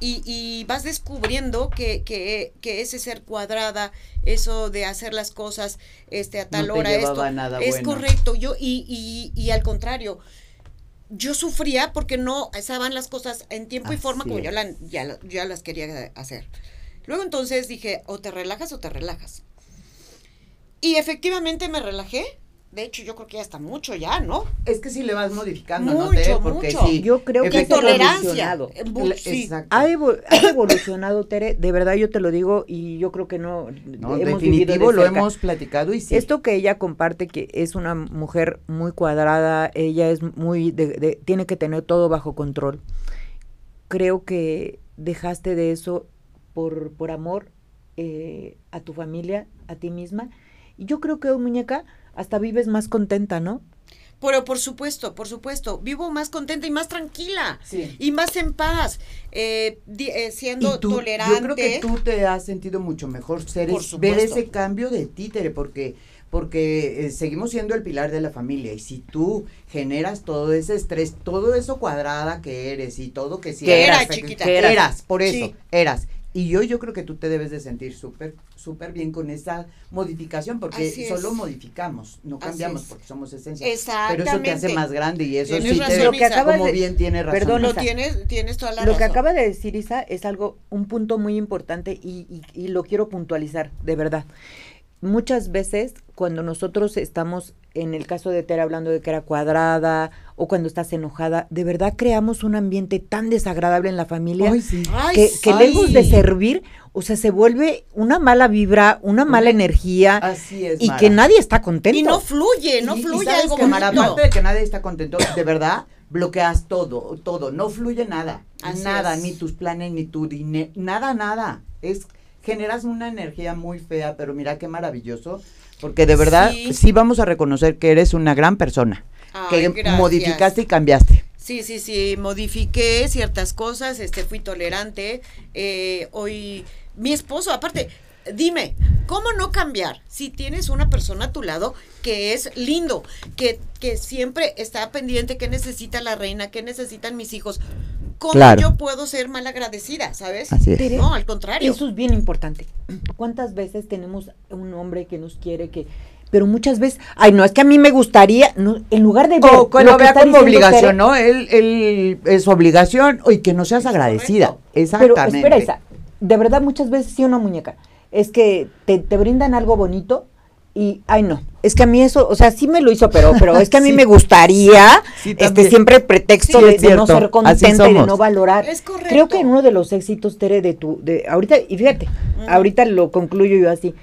y, y vas descubriendo que, que, que ese ser cuadrada, eso de hacer las cosas este, a tal No hora, esto, nada es bueno. correcto. Yo, y, y, y al contrario, yo sufría porque no estaban las cosas en tiempo y forma como yo, la- ya, ya las quería hacer. Luego entonces dije, o te relajas o te relajas. Y efectivamente me relajé. De hecho, yo creo que ya está mucho ya, ¿no? Es que sí le vas modificando, ¿no? Mucho, Tere? Porque mucho. sí. Yo creo que Y ha evolucionado. Eh, sí. Exacto. Ha, ha evolucionado, Tere, de verdad yo te lo digo y yo creo que no, No, hemos vivido de definitivo lo hemos platicado y sí. Esto que ella comparte, que es una mujer muy cuadrada, ella es muy, de, de- tiene que tener todo bajo control. Creo que dejaste de eso por, por amor eh, a tu familia, a ti misma. Y yo creo que, muñeca, hasta vives más contenta, ¿no? Pero por supuesto, por supuesto, vivo más contenta y más tranquila. Sí. Y más en paz, eh, di- eh, siendo tú, tolerante. Yo creo que tú te has sentido mucho mejor ser ver ese cambio de títere, porque porque eh, seguimos siendo el pilar de la familia y si tú generas todo ese estrés, todo eso cuadrada que eres y todo que si era, eras, chiquita. que eras, por eso, Sí. eras. Y yo yo creo que tú te debes de sentir súper súper bien con esa modificación porque Así es. solo modificamos, no cambiamos porque somos esencia. Exactamente. Pero eso te hace más grande y eso Tienes sí razón, te, Lo que como de- bien tiene razón. Perdón, Lo tienes, tienes toda la Lo que acaba de decir Isa es algo, un punto muy importante y, y- y lo quiero puntualizar, de verdad. Muchas veces cuando nosotros estamos, en el caso de Tera hablando de que era cuadrada o cuando estás enojada, de verdad creamos un ambiente tan desagradable en la familia Ay, sí. Ay, que, lejos de servir, o sea, se vuelve una mala vibra, una mala energía Así es. y Mara. que nadie está contento. Y no fluye, no Y- y fluye sabes algo que, Mara, aparte de que nadie está contento, de verdad, bloqueas todo, todo, no fluye nada, Así nada, es. ni tus planes, ni tu dinero, nada, nada. Es, generas una energía muy fea, pero mira qué maravilloso, porque de verdad Sí. sí, vamos a reconocer que eres una gran persona, Ay, que gracias. modificaste y cambiaste. Sí, sí, sí, modifiqué ciertas cosas, este, fui tolerante. eh, hoy, mi esposo, aparte, dime, ¿cómo no cambiar si tienes una persona a tu lado que es lindo, que, que siempre está pendiente, que necesita la reina, que necesitan mis hijos? ¿Cómo Claro. yo puedo ser mal agradecida, sabes? Así es. Tere, No, al contrario. Eso es bien importante. ¿Cuántas veces tenemos un hombre que nos quiere que pero muchas veces, ay, no, es que a mí me gustaría, no, en lugar de ver O que lo vea está como obligación, Tere, ¿no? Él, él es obligación y que no seas Es agradecida. correcto. Pero Exactamente. espera, Isa, de verdad muchas veces sí una muñeca, es que te, te brindan algo bonito y, ay no, es que a mí eso, o sea, sí me lo hizo, pero, pero es que a mí Sí. me gustaría, Sí, este, siempre el pretexto Sí, de, no ser contenta y de no valorar. Es correcto. Creo que uno de los éxitos, Tere, de tu, de ahorita, y fíjate, Mm. ahorita lo concluyo yo así,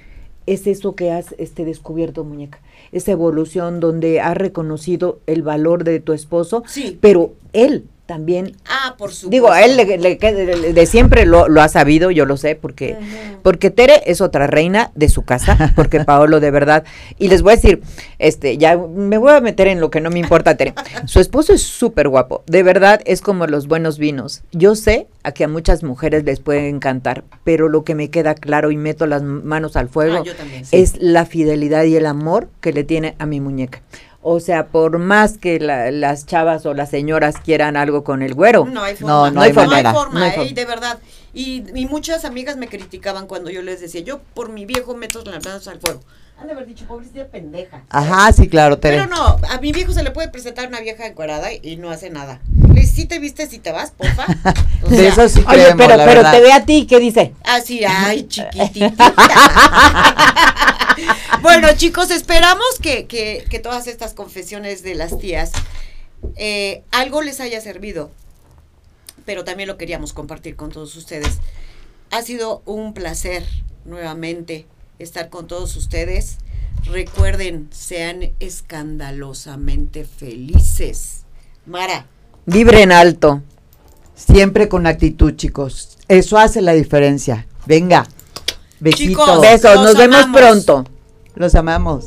es eso que has este, descubierto, muñeca, esa evolución donde has reconocido el valor de tu esposo, Sí. pero él también Ah, por supuesto. Digo, a él le, le- de, de siempre lo, lo ha sabido, yo lo sé, porque, porque Tere es otra reina de su casa, porque Paolo de verdad, y les voy a decir, este, ya me voy a meter en lo que no me importa, Tere. Su esposo es súper guapo, de verdad es como los buenos vinos. Yo sé a que a muchas mujeres les puede encantar, pero lo que me queda claro y meto las manos al fuego Ah, es la fidelidad y el amor que le tiene a mi muñeca. O sea, por más que la- las chavas o las señoras quieran algo con el güero, No hay No, forma. no hay manera. forma, No hay ¿eh? forma. de verdad. Y, y muchas amigas me criticaban cuando yo les decía, yo por mi viejo meto las manos al fuego. Han de haber dicho, pobrecita pendeja. Ajá, sí, claro, Tere. Pero no, a mi viejo se le puede presentar una vieja encuerada y, y no hace nada. Le si te vistes y te vas, porfa. O De eso sí Oye, creemos, pero, la pero verdad. te ve a ti, ¿qué dice? Así, ay, chiquitita. bueno, chicos, esperamos que, que- que todas estas confesiones de las tías eh, algo les haya servido, pero también lo queríamos compartir con todos ustedes. Ha sido un placer nuevamente estar con todos ustedes. Recuerden, sean escandalosamente felices. Mara, Vibren alto. Siempre con actitud, chicos. Eso hace la diferencia. Venga. Besitos. Chicos, Besos, nos vemos amamos. pronto. Los amamos.